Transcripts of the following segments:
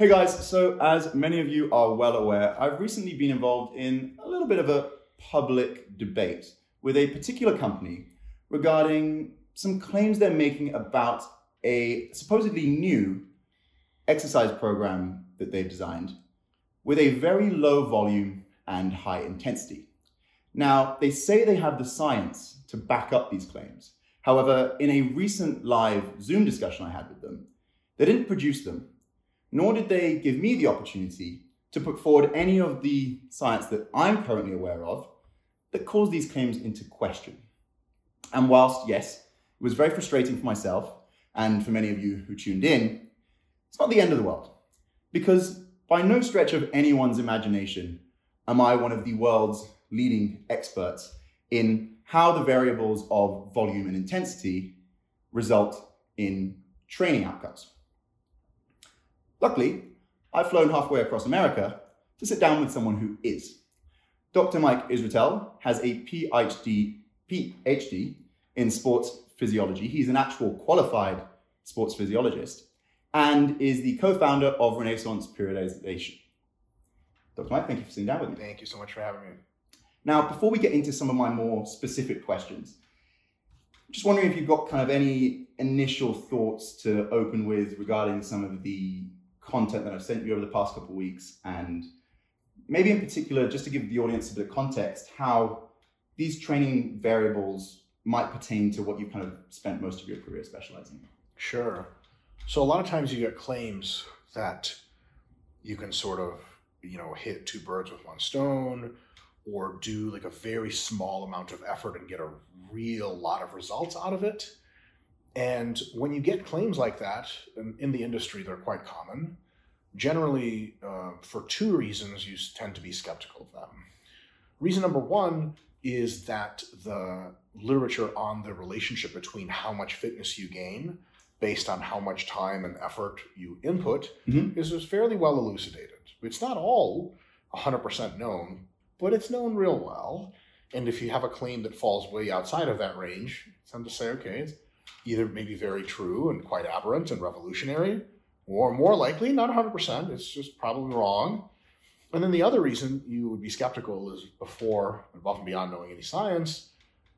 Hey guys, so as many of you are well aware, I've recently been involved in a little bit of a public debate with a particular company regarding some claims they're making about a supposedly new exercise program that they've designed with a very low volume and high intensity. Now, they say they have the science to back up these claims. However, in a recent live Zoom discussion I had with them, they didn't produce them, nor did they give me the opportunity to put forward any of the science that I'm currently aware of that calls these claims into question. And whilst, yes, it was very frustrating for myself and for many of you who tuned in, it's not the end of the world. Because by no stretch of anyone's imagination am I one of the world's leading experts in how the variables of volume and intensity result in training outcomes. Luckily, I've flown halfway across America to sit down with someone who is. Dr. Mike Israetel has a PhD, PhD in sports physiology. He's an actual qualified sports physiologist and is the co-founder of Renaissance Periodization. Dr. Mike, thank you for sitting down with me. Thank you so much for having me. Now, before we get into some of my more specific questions, just wondering if you've got kind of any initial thoughts to open with regarding some of the content that I've sent you over the past couple of weeks, and maybe in particular, just to give the audience a bit of context, how these training variables might pertain to what you've kind of spent most of your career specializing in. Sure. So a lot of times you get claims that you can sort of, you know, hit two birds with one stone or do like a very small amount of effort and get a real lot of results out of it. And when you get claims like that in, in the industry, they're quite common. Generally, uh, for two reasons, you tend to be skeptical of them. Reason number one is that the literature on the relationship between how much fitness you gain based on how much time and effort you input mm-hmm. is, is fairly well elucidated. It's not all 100% known, but it's known real well. And if you have a claim that falls way outside of that range, it's time to say, okay, it's either maybe very true and quite aberrant and revolutionary, or more likely, not 100%, it's just probably wrong. And then the other reason you would be skeptical is before, above and beyond knowing any science,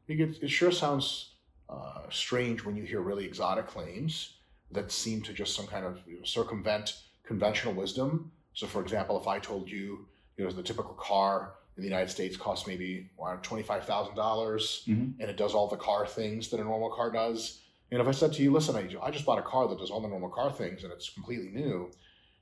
it sure sounds uh, strange when you hear really exotic claims that seem to just some kind of you know, circumvent conventional wisdom. So, for example, if I told you, you know, the typical car in the United States costs maybe thousand dollars, mm-hmm. and it does all the car things that a normal car does. And if I said to you, "Listen, I, I just bought a car that does all the normal car things, and it's completely new,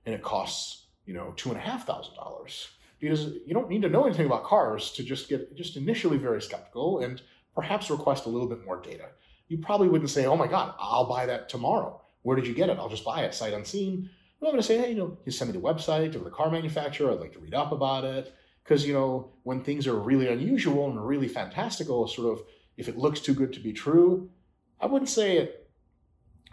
and it costs you know two and a half thousand dollars," because you don't need to know anything about cars to just get just initially very skeptical and perhaps request a little bit more data. You probably wouldn't say, "Oh my God, I'll buy that tomorrow." Where did you get it? I'll just buy it sight unseen. I'm going to say, hey, you know, you send me the website of the car manufacturer. I'd like to read up about it because you know when things are really unusual and really fantastical sort of if it looks too good to be true i wouldn't say it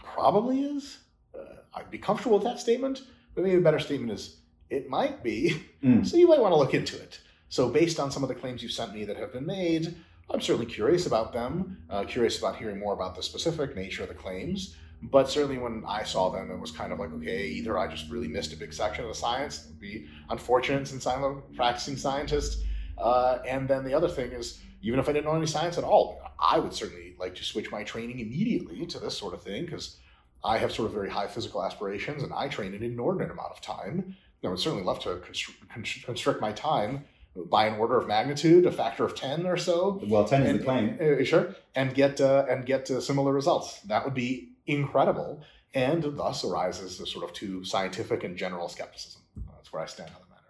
probably is uh, i'd be comfortable with that statement but maybe a better statement is it might be mm. so you might want to look into it so based on some of the claims you sent me that have been made i'm certainly curious about them uh, curious about hearing more about the specific nature of the claims but certainly when I saw them, it was kind of like, okay, either I just really missed a big section of the science, it would be unfortunate since I'm a practicing scientist. Uh, and then the other thing is, even if I didn't know any science at all, I would certainly like to switch my training immediately to this sort of thing because I have sort of very high physical aspirations and I train an inordinate amount of time. I would certainly love to constrict, constrict my time by an order of magnitude, a factor of ten or so. Well, ten is the claim. Uh, sure, and get uh, and get uh, similar results. That would be incredible, and thus arises the sort of two scientific and general skepticism. That's where I stand on the matter.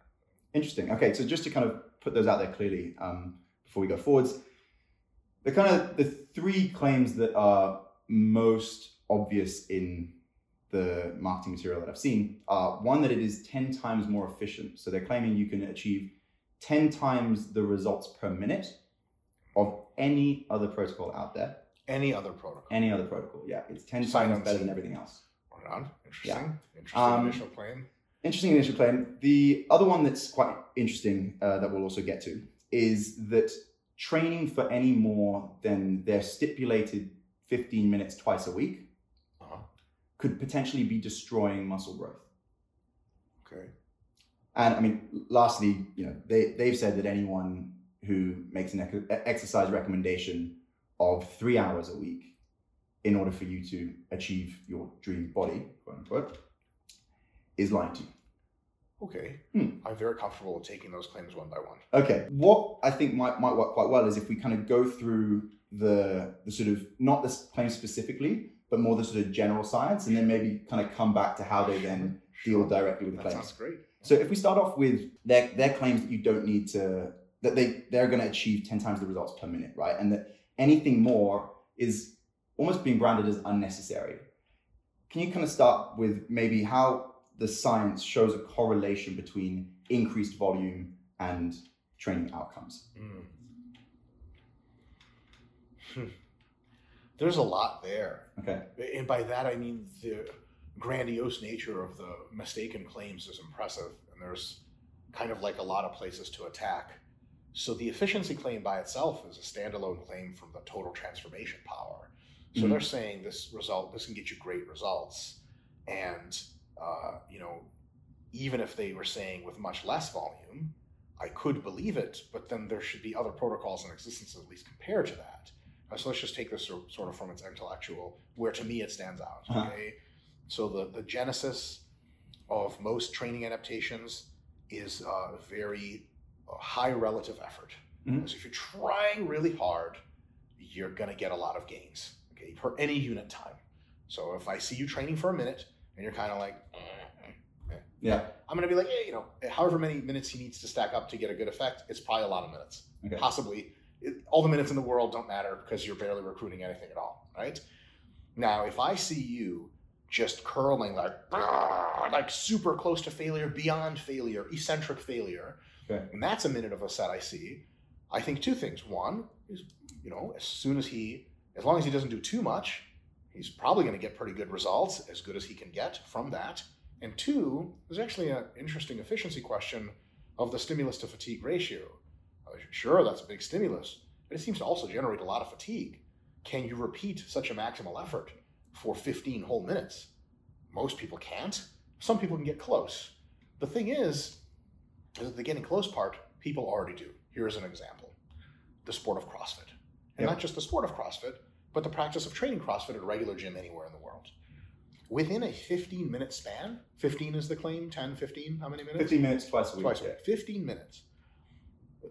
Interesting. Okay, so just to kind of put those out there clearly um, before we go forwards, the kind of the three claims that are most obvious in the marketing material that I've seen are one that it is 10 times more efficient. So they're claiming you can achieve 10 times the results per minute of any other protocol out there any other protocol. Any other protocol, yeah. It's 10 times better than everything else. Right on. Interesting. Yeah. Interesting um, initial claim. Interesting initial claim. The other one that's quite interesting uh, that we'll also get to is that training for any more than their stipulated 15 minutes twice a week uh-huh. could potentially be destroying muscle growth. Okay. And I mean, lastly, you know, they, they've said that anyone who makes an ec- exercise recommendation of three hours a week in order for you to achieve your dream body, quote unquote, is lying to you. Okay. Hmm. I'm very comfortable taking those claims one by one. Okay. What I think might, might work quite well is if we kind of go through the, the sort of, not this claim specifically, but more the sort of general science, and then maybe kind of come back to how they then deal directly with the That claims. sounds great. So if we start off with their their claims that you don't need to that they they're going to achieve ten times the results per minute, right? And that anything more is almost being branded as unnecessary. Can you kind of start with maybe how the science shows a correlation between increased volume and training outcomes? Mm. There's a lot there. Okay. And by that, I mean the grandiose nature of the mistaken claims is impressive. And there's kind of like a lot of places to attack. So the efficiency claim by itself is a standalone claim from the total transformation power. So Mhm. they're saying this result, this can get you great results. And, uh, you know, even if they were saying with much less volume, I could believe it, but then there should be other protocols in existence at least compared to that. Uh, so let's just take this sort of from its intellectual, where to me it stands out. Uh-huh. Okay, so the the genesis of most training adaptations is uh, very uh, high relative effort. Mhm. So if you're trying really hard, you're gonna get a lot of gains. Okay, per any unit time. So if I see you training for a minute and you're kind of like, "Eh, eh, eh," Yeah. I'm gonna be like, hey, you know, however many minutes he needs to stack up to get a good effect, it's probably a lot of minutes. Okay. Possibly, it, all the minutes in the world don't matter because you're barely recruiting anything at all, right? Now, if I see you just curling like, like super close to failure, beyond failure, eccentric failure, Okay. and that's a minute of a set I see. I think two things. One is, you know, as soon as he, as long as he doesn't do too much, he's probably going to get pretty good results, as good as he can get from that. And two, there's actually an interesting efficiency question of the stimulus to fatigue ratio. Uh, Sure, that's a big stimulus, but it seems to also generate a lot of fatigue. Can you repeat such a maximal effort for 15 whole minutes? Most people can't. Some people can get close. The thing is, is that the getting close part, people already do. Here's an example the sport of CrossFit. And Yep. not just the sport of CrossFit, but the practice of training CrossFit at a regular gym anywhere in the world. Within a 15 minute span, 15 is the claim, 10, 15, how many minutes? 15 minutes twice a week. Twice a week. 15 minutes.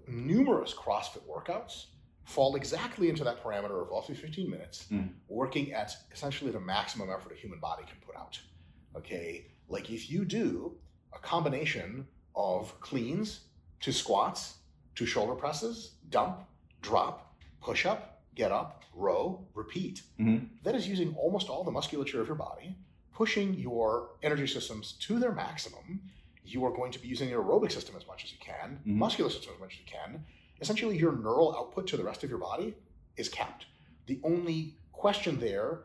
Numerous CrossFit workouts fall exactly into that parameter of roughly 15 minutes, Mm. working at essentially the maximum effort a human body can put out. Okay, like if you do a combination of cleans to squats to shoulder presses, dump, drop, push up, get up, row, repeat, Mhm. that is using almost all the musculature of your body, pushing your energy systems to their maximum. You are going to be using your aerobic system as much as you can, Mhm. muscular system as much as you can. Essentially, your neural output to the rest of your body is capped. The only question there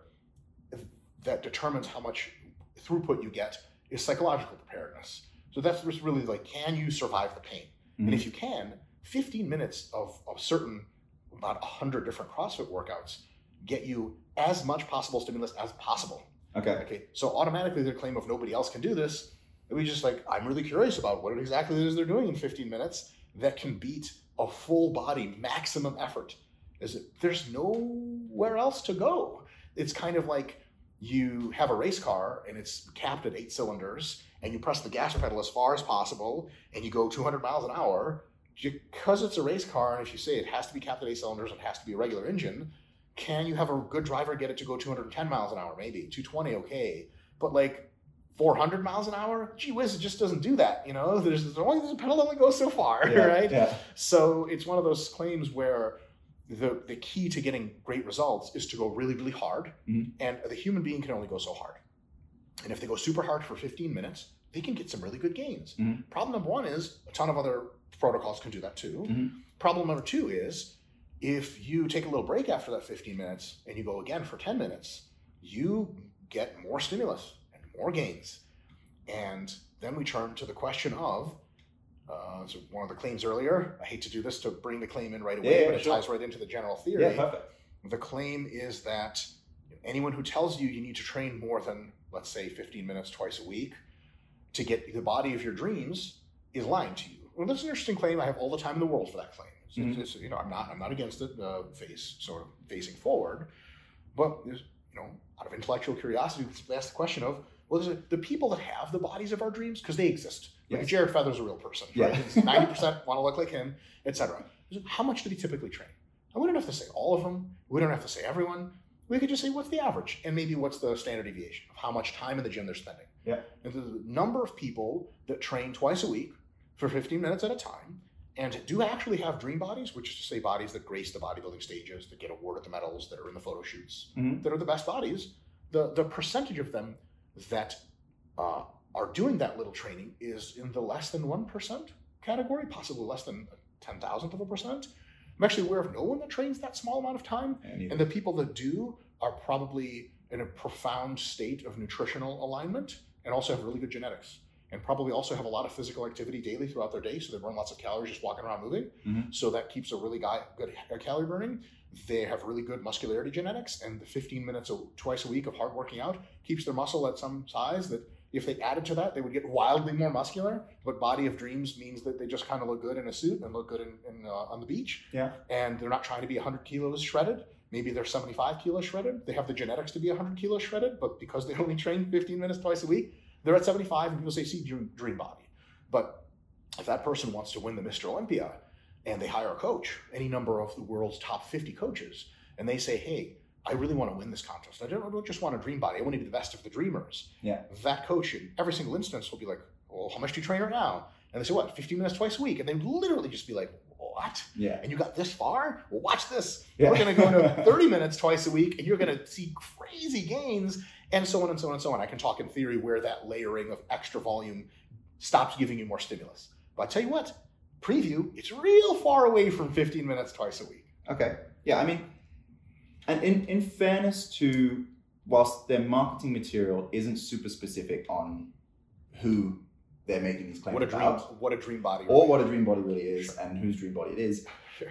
that determines how much throughput you get is psychological preparedness. So that's really like, can you survive the pain? And Mhm. if you can, 15 minutes of, of certain, about 100 different CrossFit workouts get you as much possible stimulus as possible. Okay. Okay, so automatically their claim of nobody else can do this, it was just like, I'm really curious about what exactly it is they're doing in 15 minutes that can beat a full body maximum effort. Is it, there's nowhere else to go. It's kind of like you have a race car and it's capped at eight cylinders and you press the gas pedal as far as possible and you go 200 miles an hour because it's a race car and if you say it has to be capped at eight cylinders and has to be a regular engine can you have a good driver get it to go 210 miles an hour maybe 220 okay but like 400 miles an hour gee whiz it just doesn't do that you know there's, there's only a pedal that only goes so far Yeah, right Yeah. so it's one of those claims where the, the key to getting great results is to go really, really hard. Mhm. And the human being can only go so hard. And if they go super hard for 15 minutes, they can get some really good gains. Mhm. Problem number one is a ton of other protocols can do that too. Mhm. Problem number two is if you take a little break after that 15 minutes and you go again for 10 minutes, you get more stimulus and more gains. And then we turn to the question of uh, so one of the claims earlier. I hate to do this to bring the claim in right away, Yeah, yeah, but it sure. ties right into the general theory. Yeah, perfect. The claim is that anyone who tells you you need to train more than, let's say, 15 minutes twice a week to get the body of your dreams is lying to you. Well, that's an interesting claim. I have all the time in the world for that claim. It's, Mhm. it's- you know, I'm not I'm not against it. Uh, face sort of facing forward, but you know, out of intellectual curiosity, we ask the question of well, is it the people that have the bodies of our dreams because they exist. Like Yes. Jared Feather's a real person. Yeah. Ninety percent want to look like him, etc. How much do they typically train? And we don't have to say all of them. We don't have to say everyone. We could just say what's the average and maybe what's the standard deviation of how much time in the gym they're spending. Yeah. And the number of people that train twice a week for 15 minutes at a time and do actually have dream bodies, which is to say bodies that grace the bodybuilding stages, that get awarded the medals, that are in the photo shoots, Mhm. that are the best bodies, the, the percentage of them that uh, are doing that little training is in the less than 1% category, possibly less than a 10 thousandth of a percent. I'm actually aware of no one that trains that small amount of time. And the people that do are probably in a profound state of nutritional alignment and also have really good genetics and probably also have a lot of physical activity daily throughout their day. So they burn lots of calories just walking around moving. Mhm. So that keeps a really guy, good calorie burning. They have really good muscularity genetics and the 15 minutes a, twice a week of hard working out keeps their muscle at some size that if they added to that, they would get wildly more muscular. But body of dreams means that they just kind of look good in a suit and look good in, in uh, on the beach yeah. and they're not trying to be 100 kilos shredded. Maybe they're 75 kilos shredded. They have the genetics to be 100 kilos shredded, but because they only train 15 minutes twice a week, they're at 75, and people say, see, dream, dream body. But if that person wants to win the Mr. Olympia and they hire a coach, any number of the world's top 50 coaches, and they say, hey, I really want to win this contest. I don't, I don't just want a dream body. I want to be the best of the dreamers. Yeah. That coach in every single instance will be like, well, how much do you train right now? And they say, what, 15 minutes twice a week? And they literally just be like, what? Yeah. and you got this far? Well, watch this. Yeah. We're going to go to 30 minutes twice a week, and you're going to see crazy gains, and so on and so on and so on. I can talk in theory where that layering of extra volume stops giving you more stimulus. But I tell you what, preview, it's real far away from 15 minutes twice a week. Okay. Yeah, I mean, and in, in fairness to, whilst their marketing material isn't super specific on who they're making these claims What a dream! about, What a dream body! or what a dream body really is and whose dream body it is, Sure.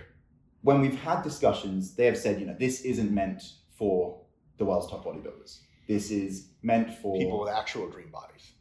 when we've had discussions, they have said, you know, this isn't meant for the world's top bodybuilders. This is meant for People with actual dream bodies.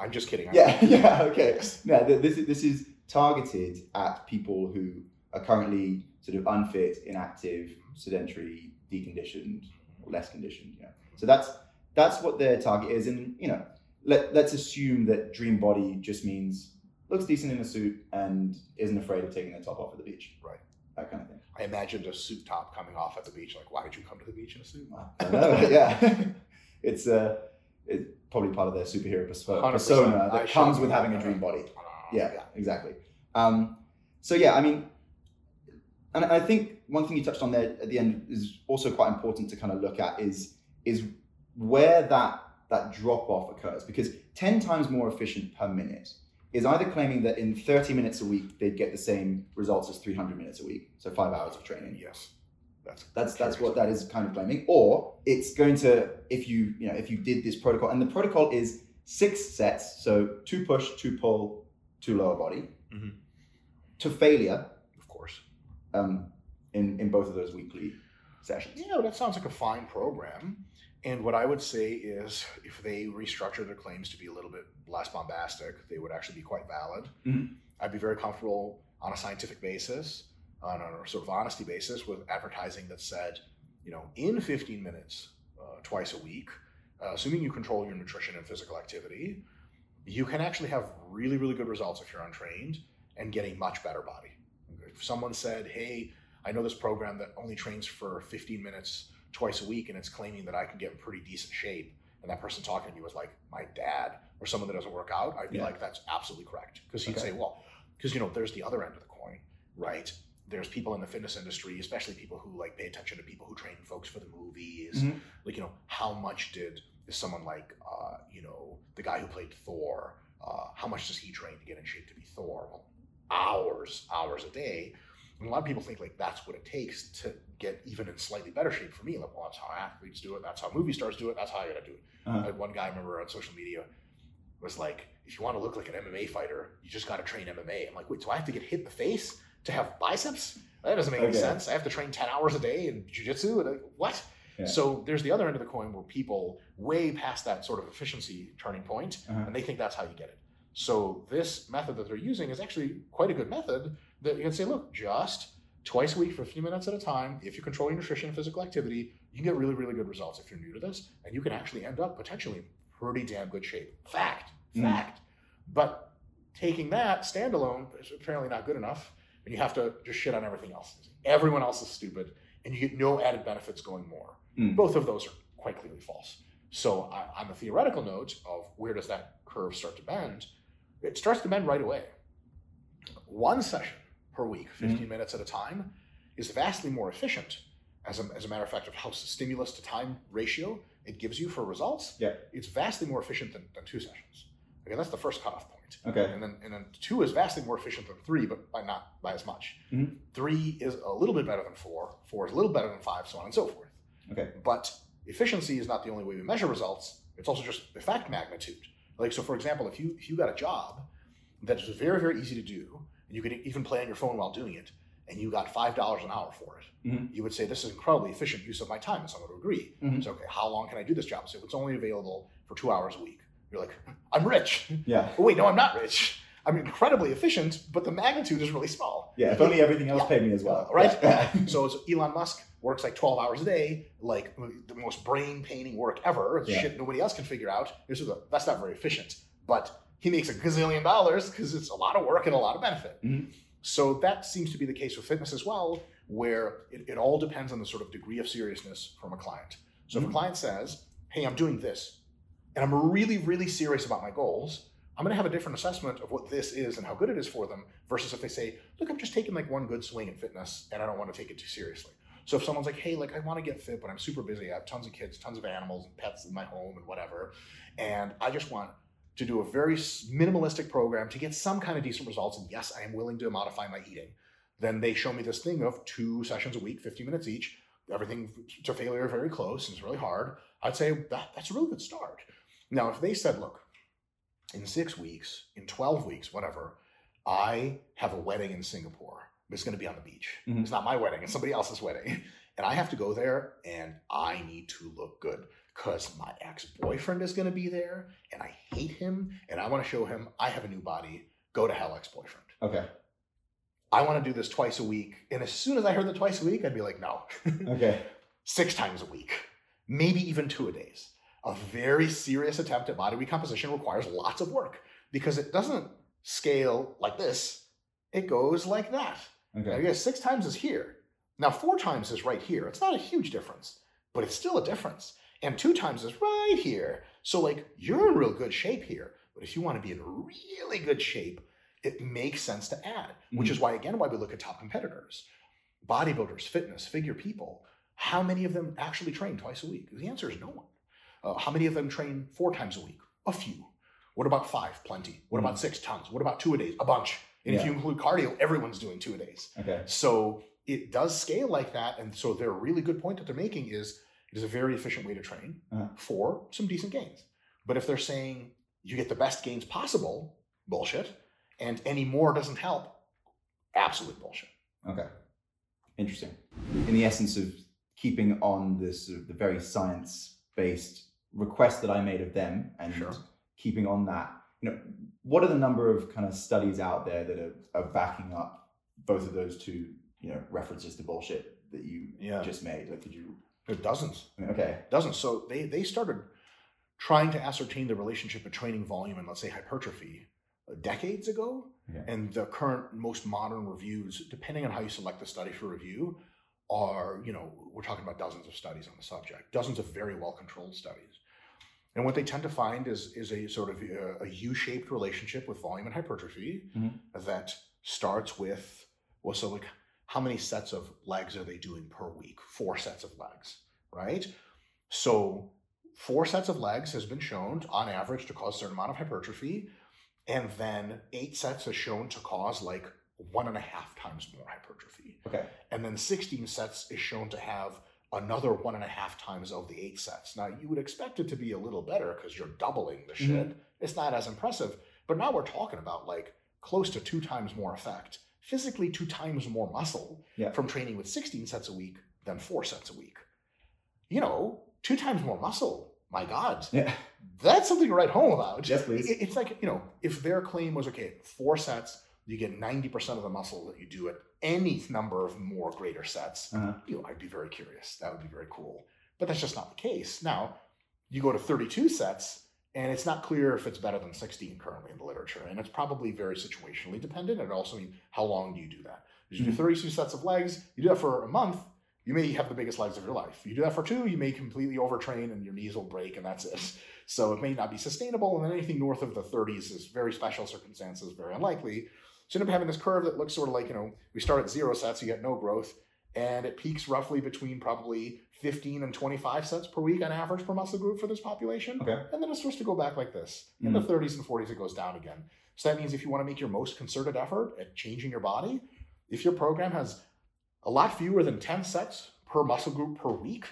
I'm just kidding. I'm- Yeah, yeah, okay. No, this is this is targeted at people who are currently sort of unfit, inactive, sedentary, deconditioned, or less conditioned. Yeah. So that's that's what their target is, and you know, let let's assume that dream body just means looks decent in a suit and isn't afraid of taking their top off at the beach. Right. That kind of thing. I imagined a suit top coming off at the beach. Like, why did you come to the beach in a suit? I don't know. yeah. it's uh, it's probably part of their superhero perso- 100%. persona I that comes with having a dream body. Uh, Yeah, exactly. Um, so yeah, I mean, and I think one thing you touched on there at the end is also quite important to kind of look at is is where that that drop off occurs because ten times more efficient per minute is either claiming that in 30 minutes a week they'd get the same results as 300 minutes a week, so five hours of training. Yes. That's That's that's what that is kind of claiming. Or it's going to if you you know if you did this protocol and the protocol is six sets, so two push, two pull, two lower body, Mhm. to failure of course. um, in in both of those weekly sessions. Yeah, that sounds like a fine program. And what I would say is if they restructure their claims to be a little bit less bombastic, they would actually be quite valid. Mhm. I'd be very comfortable on a scientific basis, on a sort of honesty basis, with advertising that said, you know, in 15 minutes, uh, twice a week, uh, assuming you control your nutrition and physical activity, you can actually have really, really good results if you're untrained and get a much better body. If someone said, hey, I know this program that only trains for 15 minutes twice a week and it's claiming that I can get in pretty decent shape. And that person talking to me was like my dad or someone that doesn't work out. I'd be Yeah. like, that's absolutely correct. Because he'd Okay. say, well, because, you know, there's the other end of the coin, right? There's people in the fitness industry, especially people who like pay attention to people who train folks for the movies. Mhm. Like, you know, how much did is someone like, uh, you know, the guy who played Thor, uh, how much does he train to get in shape to be Thor? Well, hours, hours a day. And a lot of people think like that's what it takes to get even in slightly better shape for me. Like, well, that's how athletes do it. That's how movie stars do it. That's how I gotta do it. Uh-huh. Like one guy I remember on social media was like, if you want to look like an MMA fighter, you just got to train MMA. I'm like, wait, so I have to get hit in the face to have biceps? That doesn't make any sense. I have to train 10 hours a day in jujitsu? And like, what? Yeah. So there's the other end of the coin where people way past that sort of efficiency turning point, Uh-huh. and they think that's how you get it. So this method that they're using is actually quite a good method that you can say, look, just twice a week for a few minutes at a time, if you control your nutrition and physical activity, you can get really, really good results if you're new to this, and you can actually end up potentially in pretty damn good shape. Fact, Mm. fact. But taking that standalone is apparently not good enough, and you have to just shit on everything else. Everyone else is stupid, and you get no added benefits going more. Mm. Both of those are quite clearly false. So, I- on the theoretical note of where does that curve start to bend, it starts to bend right away. One session per week, 15 minutes at a time, is vastly more efficient. As a, as a matter of fact, of how stimulus to time ratio it gives you for results, Yeah. it's vastly more efficient than, than two sessions. Okay, that's the first cutoff point. Okay. And then and then two is vastly more efficient than three, but by not by as much. Mhm. Three is a little bit better than four. Four is a little better than five, so on and so forth. Okay. But efficiency is not the only way we measure results. It's also just effect magnitude. Like so, for example, if you if you got a job that is very very easy to do, you could even play on your phone while doing it, and you got five dollars an hour for it, Mhm. you would say this is incredibly efficient use of my time, and someone would agree. Mhm. So okay, how long can I do this job? So it's only available for two hours a week, you're like, I'm rich. Yeah. Oh, wait, no, I'm not rich. I'm incredibly efficient, but the magnitude is really small. Yeah. If only everything else Yeah. paid me as well. Right? Yeah. so Elon Musk works like 12 hours a day, like the most brain painting work ever, Yeah. shit nobody else can figure out. This is a, that's not very efficient, but he makes a gazillion dollars because it's a lot of work and a lot of benefit. Mhm. So that seems to be the case with fitness as well, where it, it all depends on the sort of degree of seriousness from a client. So if Mhm. a client says, Hey, I'm doing this, and I'm really, really serious about my goals, I'm going to have a different assessment of what this is and how good it is for them versus if they say, Look, I'm just taking like one good swing in fitness and I don't want to take it too seriously. So if someone's like, Hey, like I want to get fit, but I'm super busy, I have tons of kids, tons of animals and pets in my home and whatever, and I just want to do a very minimalistic program to get some kind of decent results. And yes, I am willing to modify my eating. Then they show me this thing of two sessions a week, 15 minutes each, everything to failure very close, and it's really hard. I'd say that that's a really good start. Now, if they said, look, in six weeks, in 12 weeks, whatever, I have a wedding in Singapore. It's going to be on the beach. Mhm. It's not my wedding, it's somebody else's wedding. And I have to go there and I need to look good because my ex boyfriend is going to be there and I hate him and I want to show him I have a new body. Go to hell, ex boyfriend. Okay. I want to do this twice a week. And as soon as I heard the twice a week, I'd be like, no, Okay. six times a week, maybe even two a days. A very serious attempt at body recomposition requires lots of work because it doesn't scale like this, it goes like that. Now, Okay. yeah, six times is here. Now, four times is right here. It's not a huge difference, but it's still a difference. And two times is right here. So, like, you're in real good shape here. But if you want to be in really good shape, it makes sense to add, which is why, again, why we look at top competitors, bodybuilders, fitness, figure people. How many of them actually train twice a week? The answer is no one. Uh, how many of them train four times a week? A few. What about five? Plenty. What about six tons? What about two a days? A bunch. And if you include cardio, everyone's doing two a days. Okay. So it does scale like that. And so their really good point that they're making is it is a very efficient way to train Uh-huh. for some decent gains. But if they're saying you get the best gains possible, bullshit, and any more doesn't help, absolute bullshit. Okay. Interesting. In the essence of keeping on this sort of the very science-based request that I made of them and Sure. keeping on that, you know, what are the number of kind of studies out there that are, are backing up both of those two, you know, references to bullshit that you Yeah. just made? Like, could you? There are dozens. Okay. Dozens. So they, they started trying to ascertain the relationship between training volume and let's say hypertrophy uh, decades ago. Okay. And the current most modern reviews, depending on how you select the study for review, are, you know, we're talking about dozens of studies on the subject, dozens of very well controlled studies. And what they tend to find is, is a sort of a, a U-shaped relationship with volume and hypertrophy Mhm. that starts with, well, so like how many sets of legs are they doing per week? Four sets of legs, right? So four sets of legs has been shown on average to cause a certain amount of hypertrophy. And then eight sets is shown to cause like one and a half times more hypertrophy. Okay. And then 16 sets is shown to have another one and a half times of the eight sets. Now, you would expect it to be a little better because you're doubling the shit. Mm-hmm. It's not as impressive. But now we're talking about like close to two times more effect, physically two times more muscle Yeah. from training with 16 sets a week than four sets a week. you know, two times more muscle. My God, Yeah. that's something to write home about. Yes, please. It's like, you know, if their claim was okay, four sets, you get 90% of the muscle that you do at any number of more greater sets, Uh-huh. you know, I'd be very curious. That would be very cool. But that's just not the case. Now, you go to 32 sets, and it's not clear if it's better than 16 currently in the literature. And it's probably very situationally dependent. And also, mean, how long do you do that? You do Mhm. 32 sets of legs, you do that for a month, you may have the biggest legs of your life. You do that for two, you may completely overtrain and your knees will break, and that's it. So it may not be sustainable. And then anything north of the 30s is very special circumstances, very unlikely. So you end up having this curve that looks sort of like, you know, we start at zero sets, you get no growth, and it peaks roughly between probably 15 and 25 sets per week on average per muscle group for this population. Okay. And then it starts to go back like this. In the 30s and 40s, it goes down again. So that means if you want to make your most concerted effort at changing your body, if your program has a lot fewer than 10 sets per muscle group per week,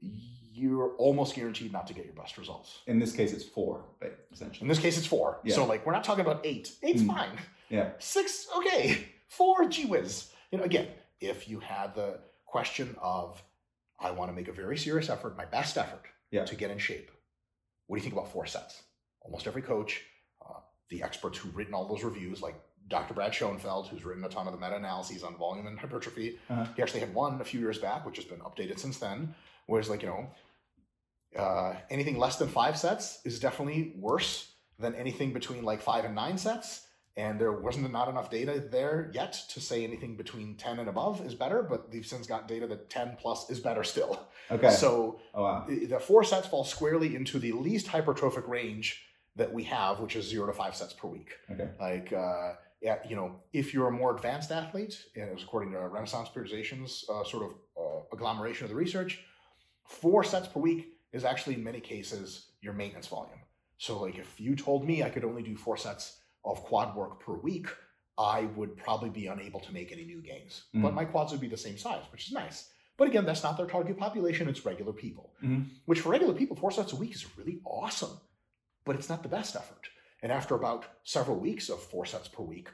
you're almost guaranteed not to get your best results. In this case, it's four, right, In this case, it's four. Yeah. So, like, we're not talking about eight. Eight's Mm. fine. Yeah. Six, okay. Four, gee whiz. You know, again, if you had the question of, I want to make a very serious effort, my best effort Yeah. to get in shape, what do you think about four sets? Almost every coach, uh, the experts who've written all those reviews, like Dr. Brad Schoenfeld, who's written a ton of the meta analyses on volume and hypertrophy, Uh-huh. he actually had one a few years back, which has been updated since then, where it's like, you know, uh, anything less than five sets is definitely worse than anything between like five and nine sets. And there wasn't not enough data there yet to say anything between 10 and above is better, but they've since got data that 10 plus is better still. Okay. So oh, wow. the four sets fall squarely into the least hypertrophic range that we have, which is zero to five sets per week. Okay. Like, uh, yeah, you know, if you're a more advanced athlete, and it was according to Renaissance Periodization's uh, sort of uh, agglomeration of the research, four sets per week is actually in many cases your maintenance volume. So, like, if you told me I could only do four sets of quad work per week, I would probably be unable to make any new gains. But Mhm. my quads would be the same size, which is nice. But again, that's not their target population, it's regular people. Mhm. Which for regular people, four sets a week is really awesome, but it's not the best effort. And after about several weeks of four sets per week,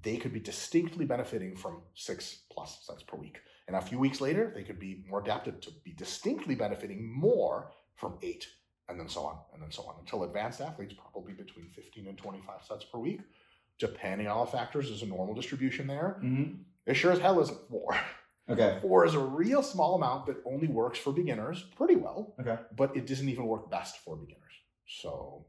they could be distinctly benefiting from six plus sets per week. And a few weeks later, they could be more adapted to be distinctly benefiting more from eight, and then so on, and then so on, until advanced athletes probably between 15 and 25 sets per week, depending on all the factors. There's a normal distribution there. hmm It sure as hell isn't four. Okay. Four is a real small amount that only works for beginners pretty well Okay. but it doesn't even work best for beginners. So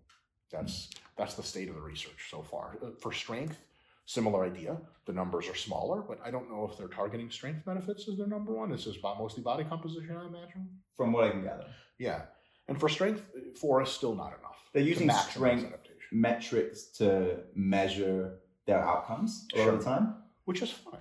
that's that's the state of the research so far. Uh, For strength, similar idea. The numbers are smaller, but I don't know if they're targeting strength benefits as their number one. This is mostly body composition, I imagine. From what I can gather, Yeah, and for strength, four is still not enough. They're using strength adaptation, metrics to measure their outcomes a lot of the time. which is fine.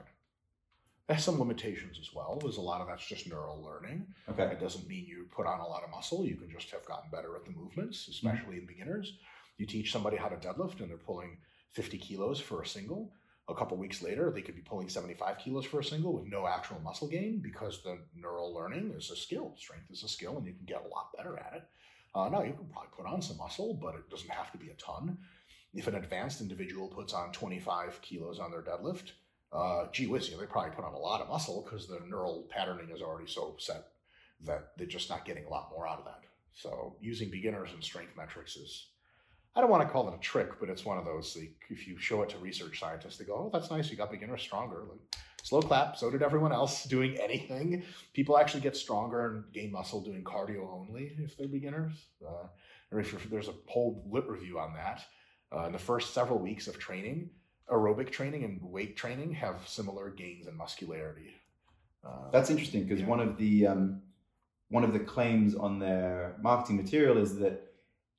Has some limitations as well. There's a lot of that's just neural learning. Okay. It doesn't mean you put on a lot of muscle. You can just have gotten better at the movements, mm-hmm. especially in beginners. You teach somebody how to deadlift and they're pulling 50 kilos for a single. A couple weeks later, they could be pulling 75 kilos for a single with no actual muscle gain because the neural learning is a skill. Strength is a skill, and you can get a lot better at it. Uh, now, you can probably put on some muscle, but it doesn't have to be a ton. If an advanced individual puts on 25 kilos on their deadlift, uh, gee whiz, you know, they probably put on a lot of muscle because the neural patterning is already so set that they're just not getting a lot more out of that. So using beginners and strength metrics is, I don't want to call it a trick, but it's one of those, like, if you show it to research scientists, they go, oh, that's nice, you got beginners stronger. Like, slow clap, so did everyone else doing anything. People actually get stronger and gain muscle doing cardio only if they're beginners. Uh, or if there's a whole lit review on that. Uh, in the first several weeks of training, aerobic training and weight training have similar gains in muscularity. Uh, That's interesting because Yeah. one of the um, one of the claims on their marketing material is that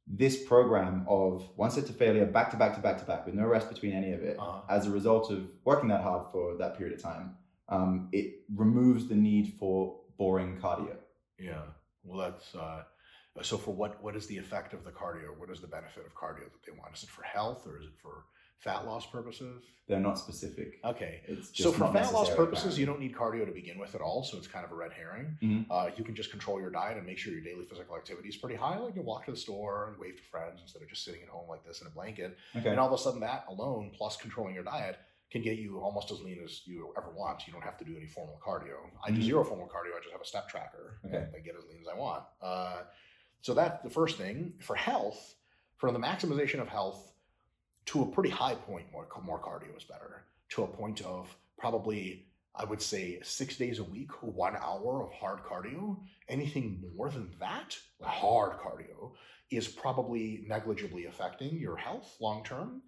this program of one set to failure, back to back to back to back, with no rest between any of it, Uh-huh. as a result of working that hard for that period of time, um, it removes the need for boring cardio. Yeah. Well, that's uh, so. For what? What is the effect of the cardio? What is the benefit of cardio that they want? Is it for health or is it for fat loss purposes? They're not specific. Okay. It's just So for fat loss purposes, you don't need cardio to begin with at all. So it's kind of a red herring. Mhm. Uh, you can just control your diet and make sure your daily physical activity is pretty high. Like you walk to the store and wave to friends instead of just sitting at home like this in a blanket. Okay. And all of a sudden, that alone, plus controlling your diet, can get you almost as lean as you ever want. You don't have to do any formal cardio. I do Mhm. zero formal cardio. I just have a step tracker. Okay. And I get as lean as I want. Uh, so that's the first thing. For health, for the maximization of health, to a pretty high point, more, more cardio is better. To a point of probably, I would say, six days a week, one hour of hard cardio. Anything more than that, hard cardio, is probably negligibly affecting your health long term.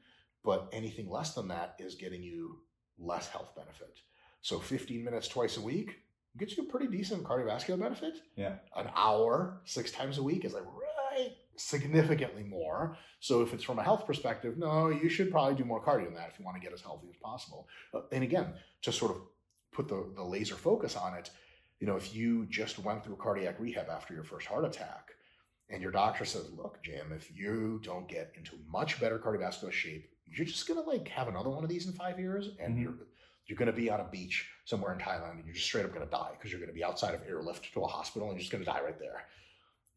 But anything less than that is getting you less health benefit. So 15 minutes twice a week gets you a pretty decent cardiovascular benefit. Yeah. An hour six times a week is like significantly more. So if it's from a health perspective, no, you should probably do more cardio than that if you want to get as healthy as possible. Uh, and again, to sort of put the, the laser focus on it, you know, if you just went through cardiac rehab after your first heart attack, and your doctor says, "Look, Jim, if you don't get into much better cardiovascular shape, you're just gonna like have another one of these in five years, and Mhm. you're you're gonna be on a beach somewhere in Thailand, and you're just straight up gonna die because you're gonna be outside of airlift to a hospital, and you're just gonna die right there."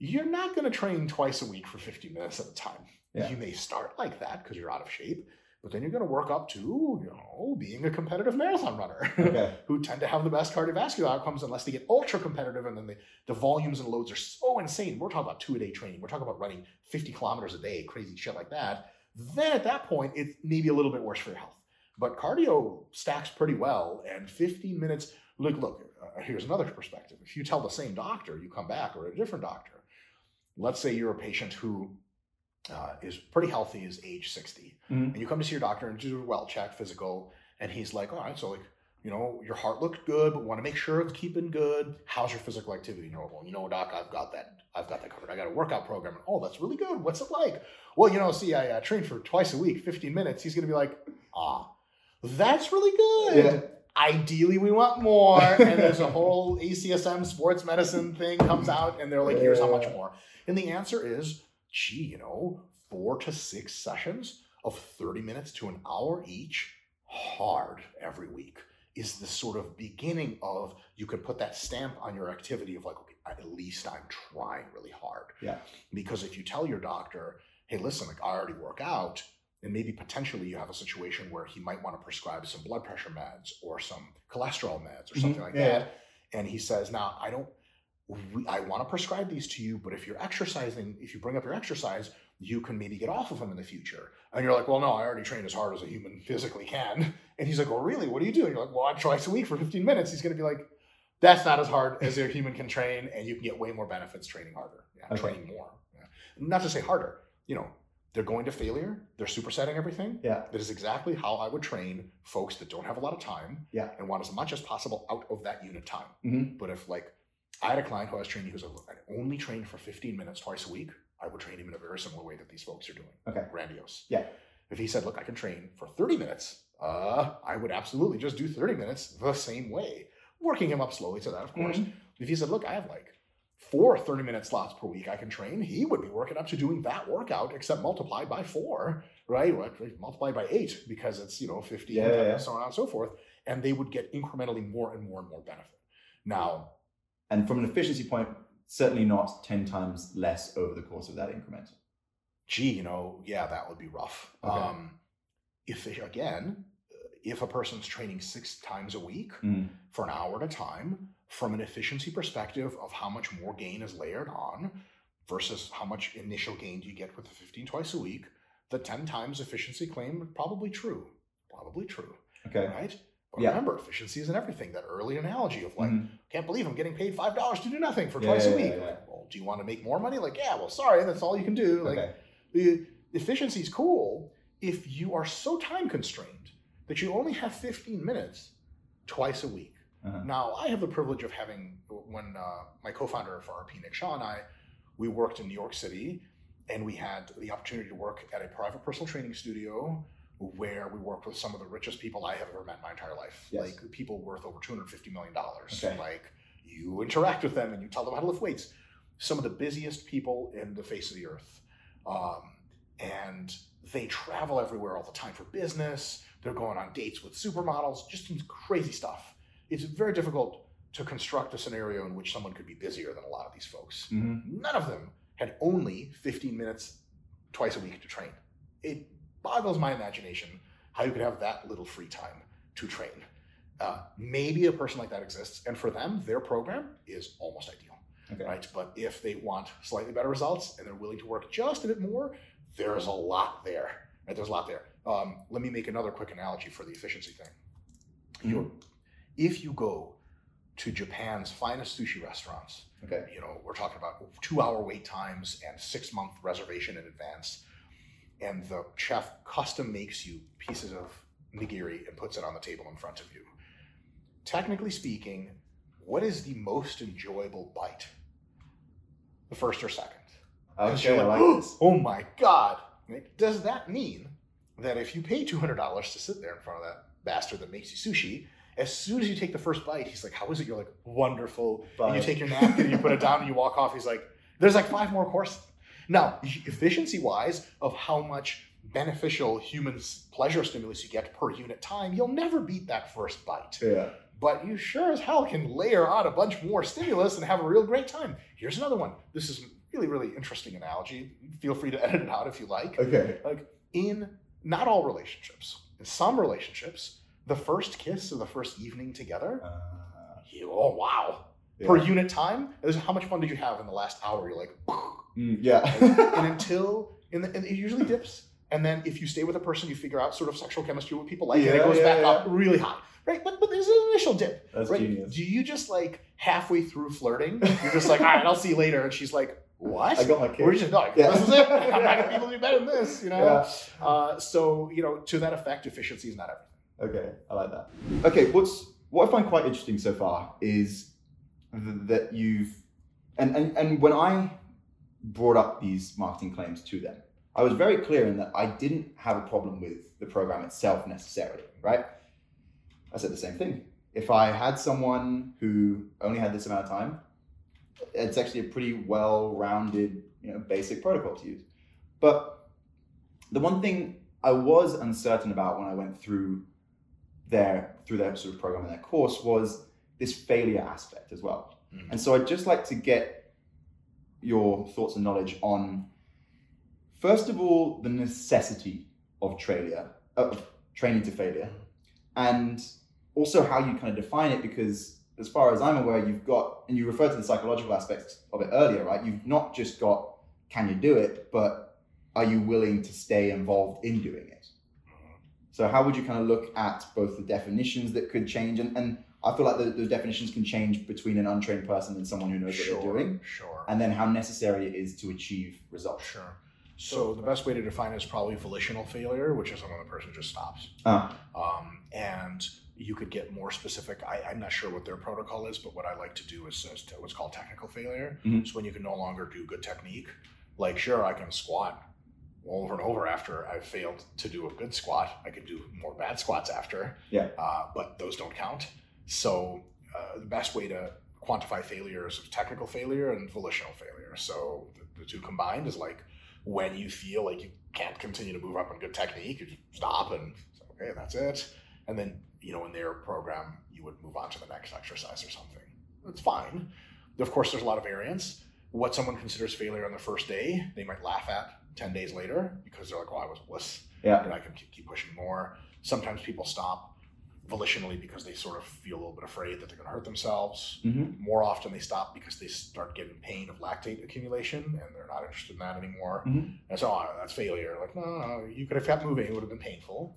You're not gonna train twice a week for 50 minutes at a time. Yeah. You may start like that because you're out of shape, but then you're gonna work up to, you know, being a competitive marathon runner. Okay. who tend to have the best cardiovascular outcomes unless they get ultra competitive and then the, the volumes and loads are so insane. We're talking about two a day training. We're talking about running 50 kilometers a day, crazy shit like that. Then at that point, it's maybe a little bit worse for your health. But cardio stacks pretty well, and 15 minutes. Look, look. Uh, here's another perspective. If you tell the same doctor, you come back, or a different doctor. Let's say you're a patient who uh, is pretty healthy, is age 60, Mhm. and you come to see your doctor and do a well check, physical, and he's like, all right, so like, you know, your heart looked good, but want to make sure it's keeping good. How's your physical activity? You know, you know, doc, I've got that. I've got that covered. I got a workout program. Oh, that's really good. What's it like? Well, you know, see, I uh, train for twice a week, 15 minutes. He's going to be like, ah, that's really good. Yeah. Ideally, we want more. And there's a whole ACSM sports medicine thing comes out, and they're like, here's how much more. And the answer is, gee, you know, four to six sessions of 30 minutes to an hour each, hard every week, is the sort of beginning of you could put that stamp on your activity of like, okay, at least I'm trying really hard. Yeah. Because if you tell your doctor, hey, listen, like I already work out, and maybe potentially you have a situation where he might want to prescribe some blood pressure meds or some cholesterol meds or Mhm. something like Yeah, that. And he says, now I don't, I want to prescribe these to you, but if you're exercising, if you bring up your exercise, you can maybe get off of them in the future. And you're like, well, no, I already train as hard as a human physically can. And he's like, well, really? What do you do? And you're like, well, I twice a week for 15 minutes. He's going to be like, that's not as hard as a human can train, and you can get way more benefits training harder, yeah, Okay. training more. Yeah. Not to say harder, you know, they're going to failure, they're supersetting everything. Yeah. That is exactly how I would train folks that don't have a lot of time Yeah. and want as much as possible out of that unit time. Mhm. But if like I had a client who I was training who's a, only trained for 15 minutes twice a week, I would train him in a very similar way that these folks are doing. Okay. Grandiose. Yeah. If he said, look, I can train for 30 minutes, uh, I would absolutely just do 30 minutes the same way, working him up slowly to that, of course. Mhm. If he said, look, I have like four 30 minute slots per week I can train, he would be working up to doing that workout, except multiplied by four, right? Well, multiplied by eight because it's, you know, 50 Yeah, and yeah. so on and so forth. And they would get incrementally more and more and more benefit. Now, And from an efficiency point, certainly not 10 times less over the course of that increment. gee, you know, yeah, that would be rough. Okay. Um, if again, if a person's training six times a week Mm. for an hour at a time, from an efficiency perspective of how much more gain is layered on versus how much initial gain do you get with the 15 twice a week, the 10 times efficiency claim probably true. Probably true, Okay. right? But Yeah. remember, efficiency isn't everything. That early analogy of like, Mhm. can't believe I'm getting paid five dollars to do nothing for Yeah, twice yeah, a week. Like, well, do you want to make more money? Like, yeah, well, sorry, that's all you can do. Like, okay. the efficiency is cool if you are so time constrained that you only have 15 minutes twice a week. Uh-huh. Now, I have the privilege of having, when uh, my co founder for RP, Nick Shaw, and I, we worked in New York City and we had the opportunity to work at a private personal training studio where we worked with some of the richest people I have ever met in my entire life. Yes. Like people worth over $250 million. Okay. Like you interact with them and you tell them how to lift weights. Some of the busiest people in the face of the earth. Um, and they travel everywhere all the time for business. They're going on dates with supermodels, just some crazy stuff. It's very difficult to construct a scenario in which someone could be busier than a lot of these folks. Mhm. None of them had only 15 minutes twice a week to train. It boggles my imagination how you could have that little free time to train. Uh, maybe a person like that exists, and for them, their program is almost ideal, Okay. right? But if they want slightly better results and they're willing to work just a bit more, there's a lot there. Right? There's a lot there. Um, let me make another quick analogy for the efficiency thing. You, if you go to Japan's finest sushi restaurants, Okay. you know, we're talking about two hour wait times and six month reservation in advance. And the chef custom makes you pieces of nigiri and puts it on the table in front of you. Technically speaking, what is the most enjoyable bite? The first or second? Okay, like, like this. Oh my God. Does that mean that if you pay $200 to sit there in front of that bastard that makes you sushi, as soon as you take the first bite, he's like, How is it? You're like, Wonderful. And you take your napkin and you put it down and you walk off. He's like, There's like five more courses. Now, efficiency wise, of how much beneficial human pleasure stimulus you get per unit time, you'll never beat that first bite Yeah. but you sure as hell can layer on a bunch more stimulus and have a real great time. Here's another one. This is really, really interesting analogy. Feel free to edit it out if you like. Okay. Like in not all relationships, in some relationships, the first kiss or the first evening together, Uh, you, oh wow. yeah. Per unit time, how much fun did you have in the last hour? You're like, Mm, yeah. and until and, and it usually dips. And then if you stay with a person, you figure out sort of sexual chemistry, what people like, and it goes yeah, back yeah. up really high. Right? But but there's an initial dip. That's right? genius. Do you just like halfway through flirting, you're just like, all right, I'll see you later, and she's like, what? I got my kid. We're just like, Yeah. this is it. I'm not gonna be able to do better than this, you know. Yeah. Uh, so you know, to that effect, efficiency is not everything. Okay, I like that. Okay, what's what I find quite interesting so far is th- that you've and, and and when I brought up these marketing claims to them, I was very clear in that I didn't have a problem with the program itself necessarily, right? I said the same thing. If I had someone who only had this amount of time, it's actually a pretty well-rounded, you know, basic protocol to use. But the one thing I was uncertain about when I went through their through their sort of program and their course was this failure aspect as well. Mhm. And so I'd just like to get your thoughts and knowledge on first of all the necessity of failure of training to failure and also how you kind of define it because as far as I'm aware you've got and you referred to the psychological aspects of it earlier right? You've not just got can you do it but are you willing to stay involved in doing it? Mm-hmm. So how would you kind of look at both the definitions that could change and, and I feel like the, those definitions can change between an untrained person and someone who knows what they're doing sure, and then how necessary it is to achieve results. sure. So the best way to define it is probably volitional failure, which is when the person just stops. Ah. Um, and you could get more specific. I, I'm not sure what their protocol is, but what I like to do is, is to- what's called technical failure. Mhm. So when you can no longer do good technique, like sure I can squat over and over after I've failed to do a good squat. I can do more bad squats after. Yeah. Uh, but those don't count. So uh, the best way to quantify failure is technical failure and volitional failure. So the, the two combined is like when you feel like you can't continue to move up in good technique, you just stop and say, okay, that's it. And then, you know, in their program, you would move on to the next exercise or something. That's fine. Of course, there's a lot of variance. What someone considers failure on the first day, they might laugh at 10 days later because they're like, oh, I was wuss Yeah. and I can keep pushing more. Sometimes people stop volitionally because they sort of feel a little bit afraid that they're going to hurt themselves. Mm-hmm. More often, they stop because they start getting pain of lactate accumulation and they're not interested in that anymore. Mhm. And so, oh, that's failure. Like, no, no, no, you could have kept moving, it would have been painful.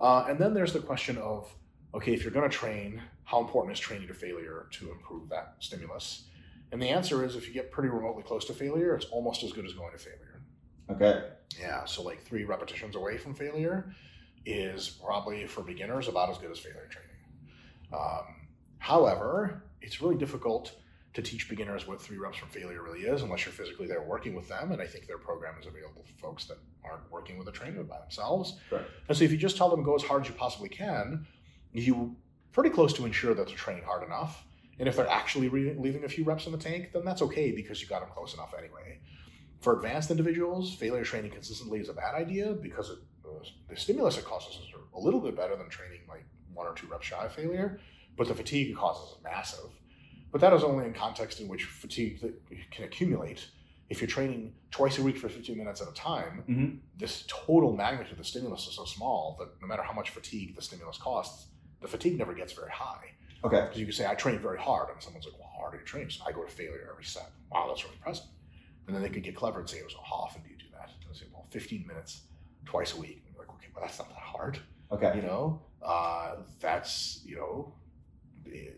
Uh, and then there's the question of okay, if you're going to train, how important is training to failure to improve that stimulus? And the answer is if you get pretty remotely close to failure, it's almost as good as going to failure. Okay. Yeah, so like three repetitions away from failure is probably for beginners about as good as failure training. Um, however, it's really difficult to teach beginners what three reps from failure really is unless you're physically there working with them. And I think their program is available for folks that aren't working with a trainer by themselves. Correct. And so if you just tell them go as hard as you possibly can, you pretty close to ensure that they're training hard enough. And if they're actually re- leaving a few reps in the tank, then that's okay because you got them close enough anyway. For advanced individuals, failure training consistently is a bad idea because it, the stimulus it causes is a little bit better than training like one or two reps shy of failure, but the fatigue it causes is massive. But that is only in context in which fatigue that can accumulate if you're training twice a week for 15 minutes at a time, Mhm. this total magnitude of the stimulus is so small that no matter how much fatigue the stimulus costs, the fatigue never gets very high. Okay. Because you can say, I train very hard, and someone's like, well, how hard do you training? So I go to failure every set. Wow, that's really impressive. And then they could get clever and say, well, how often do you do that? And I say, well, 15 minutes twice a week. That's not that hard. Okay. You know, uh, that's, you know, eh,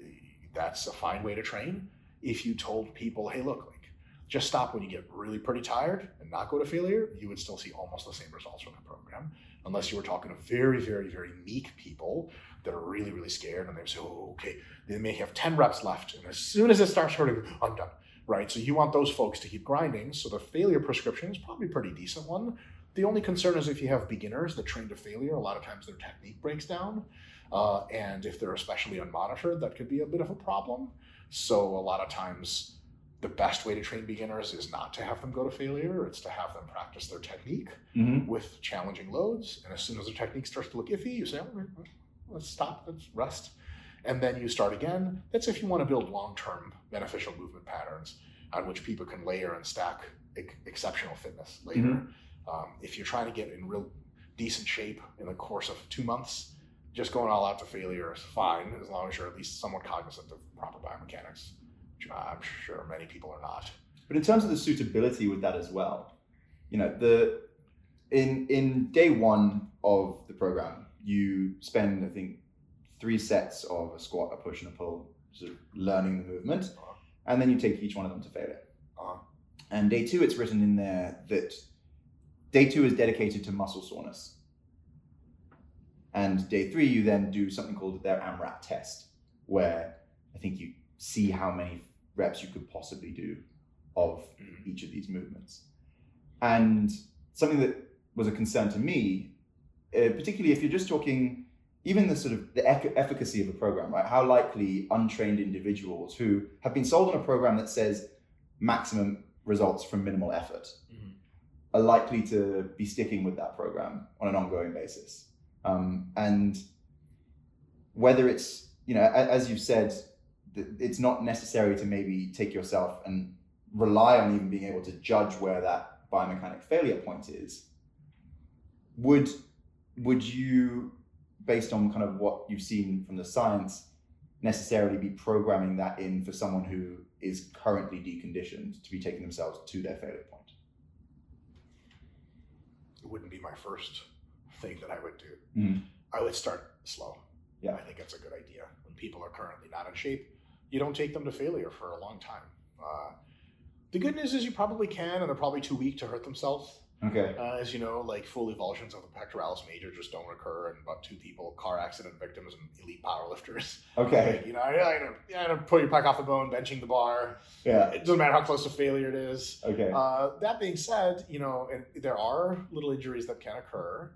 that's a fine way to train. If you told people, hey, look, like, just stop when you get really pretty tired and not go to failure, you would still see almost the same results from the program. Unless you were talking to very, very, very meek people that are really, really scared and they say, oh, okay, they may have 10 reps left. And as soon as it starts hurting, I'm done. Right. So you want those folks to keep grinding. So the failure prescription is probably a pretty decent one. The only concern is if you have beginners that train to failure, a lot of times their technique breaks down. Uh, and if they're especially unmonitored, that could be a bit of a problem. So a lot of times, the best way to train beginners is not to have them go to failure. It's to have them practice their technique hmm with challenging loads. And as soon as their technique starts to look iffy, you say, oh, let's stop, let's rest. And then you start again. That's if you want to build long term beneficial movement patterns on which people can layer and stack ex- exceptional fitness later. Mhm. Um, if you're trying to get in real decent shape in the course of two months, just going all out to failure is fine as long as you're at least somewhat cognizant of proper biomechanics, which I'm sure many people are not. But in terms of the suitability with that as well, you know, the in in day one of the program, you spend I think three sets of a squat, a push, and a pull, sort of learning the movement, and then you take each one of them to failure. Uh-huh. And day two, it's written in there that day two is dedicated to muscle soreness. And day three, you then do something called their AMRAP test, where I think you see how many reps you could possibly do of Mhm. each of these movements. And something that was a concern to me, uh, particularly if you're just talking even the sort of the ec- efficacy of a program, right? How likely untrained individuals who have been sold on a program that says maximum results from minimal effort Mhm. Are likely to be sticking with that program on an ongoing basis. Um, and whether it's, you know, as you've said, it's not necessary to maybe take yourself and rely on even being able to judge where that biomechanic failure point is. Would would you, based on kind of what you've seen from the science, necessarily be programming that in for someone who is currently deconditioned to be taking themselves to their failure point? It wouldn't be my first thing that I would do. Mhm. I would start slow. Yeah. I think that's a good idea. When people are currently not in shape, you don't take them to failure for a long time. Uh, the good news is you probably can, and they're probably too weak to hurt themselves. Okay. Uh, as you know, like full avulsions of the pectoralis major just don't occur in about two people, car accident victims and elite powerlifters. Okay. You know, I, I, I know, pull your pec off the bone, benching the bar. Yeah. It doesn't matter how close to failure it is. Okay. Uh, that being said, you know, and there are little injuries that can occur,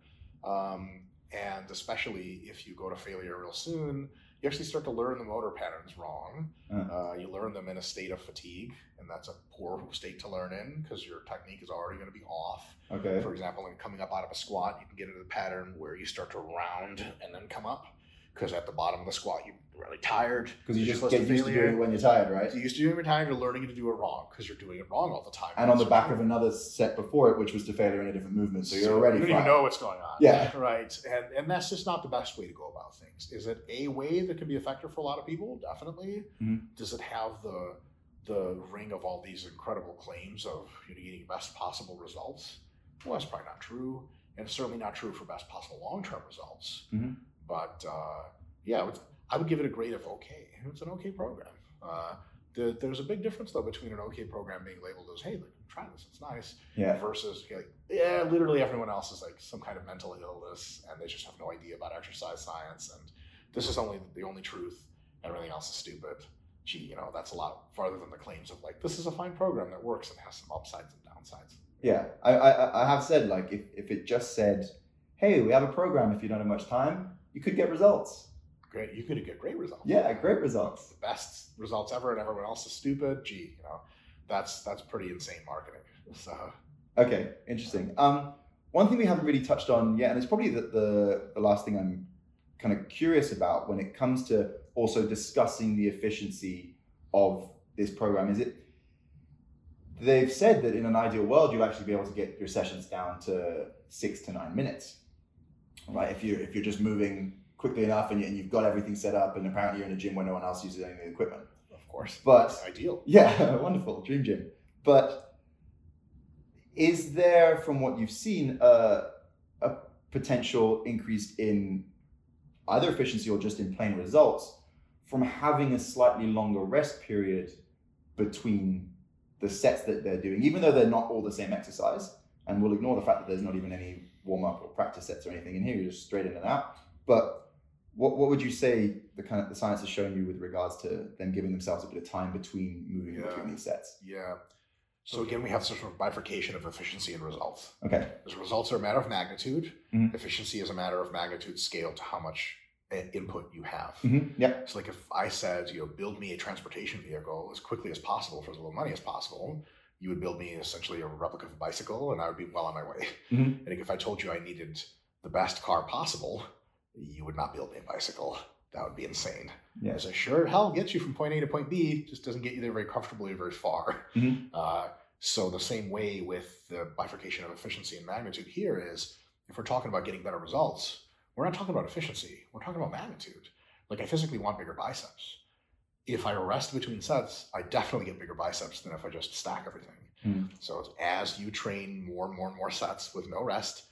um, and especially if you go to failure real soon, you actually start to learn the motor patterns wrong. Uh. Uh, you learn them in a state of fatigue, and that's a poor state to learn in because your technique is already going to be off. Okay. For example, in coming up out of a squat, you can get into the pattern where you start to round and then come up. Because at the bottom of the squat, you're really tired. Because you you're just get to used to doing it when you're tired, right? You're used to doing it time, you're learning to do it wrong because you're doing it wrong all the time. And on the back of another set before it, which was to failure in a different movement, so you're already you don't fine. even know what's going on. Yeah. Right. And and that's just not the best way to go about things. Is it a way that can be effective for a lot of people? Definitely. Mhm. Does it have the the ring of all these incredible claims of you know, getting best possible results? Well, that's probably not true, and it's certainly not true for best possible long term results. Mhm. But uh, yeah, I would, I would give it a grade of okay. It's an okay program. Uh, the, there's a big difference though between an okay program being labeled as hey, look, try this, it's nice, Yeah. versus like yeah literally everyone else is like some kind of mental illness and they just have no idea about exercise science and this is only the only truth everything else is stupid gee you know that's a lot farther than the claims of like this is a fine program that works and has some upsides and downsides Yeah. I, I, I have said, like, if, if it just said, hey, we have a program if you don't have much time, you could get results. Great you could get great results Yeah, great results. the best results ever and everyone else is stupid gee you know that's that's pretty insane marketing so Okay, interesting. Um, one thing we haven't really touched on yet, and it's probably the, the, the last thing I'm kind of curious about when it comes to also discussing the efficiency of this program, is it they've said that in an ideal world, you'll actually be able to get your sessions down to six to nine minutes, right? If you're if you're just moving quickly enough and, you, and you've got everything set up, and apparently you're in a gym where no one else uses any of the equipment. Of course. But ideal. yeah, wonderful dream gym. But is there, from what you've seen, a, a potential increase in either efficiency or just in plain results from having a slightly longer rest period between the sets that they're doing, even though they're not all the same exercise? And we'll ignore the fact that there's not even any warm up or practice sets or anything in here. You're just straight in and out. But what, what would you say the kind of the science has shown you with regards to them giving themselves a bit of time between moving Yeah. between these sets? Yeah. So again, we have some sort of bifurcation of efficiency and results. Okay. Because results are a matter of magnitude. Mhm. Efficiency is a matter of magnitude scale to how much uh, input you have. Mm-hmm. Yep. It's like if I said, you know, build me a transportation vehicle as quickly as possible for as little money as possible, you would build me essentially a replica of a bicycle, and I would be well on my way. Mhm. And if I told you I needed the best car possible, you would not build me a bicycle. That would be insane. Yeah. As I sure hell gets you from point A to point B, just doesn't get you there very comfortably or very far. Mhm. Uh, so the same way with the bifurcation of efficiency and magnitude here is, if we're talking about getting better results, we're not talking about efficiency. We're talking about magnitude. Like I physically want bigger biceps. If I rest between sets, I definitely get bigger biceps than if I just stack everything. Mhm. So it's as you train more and more and more sets with no rest,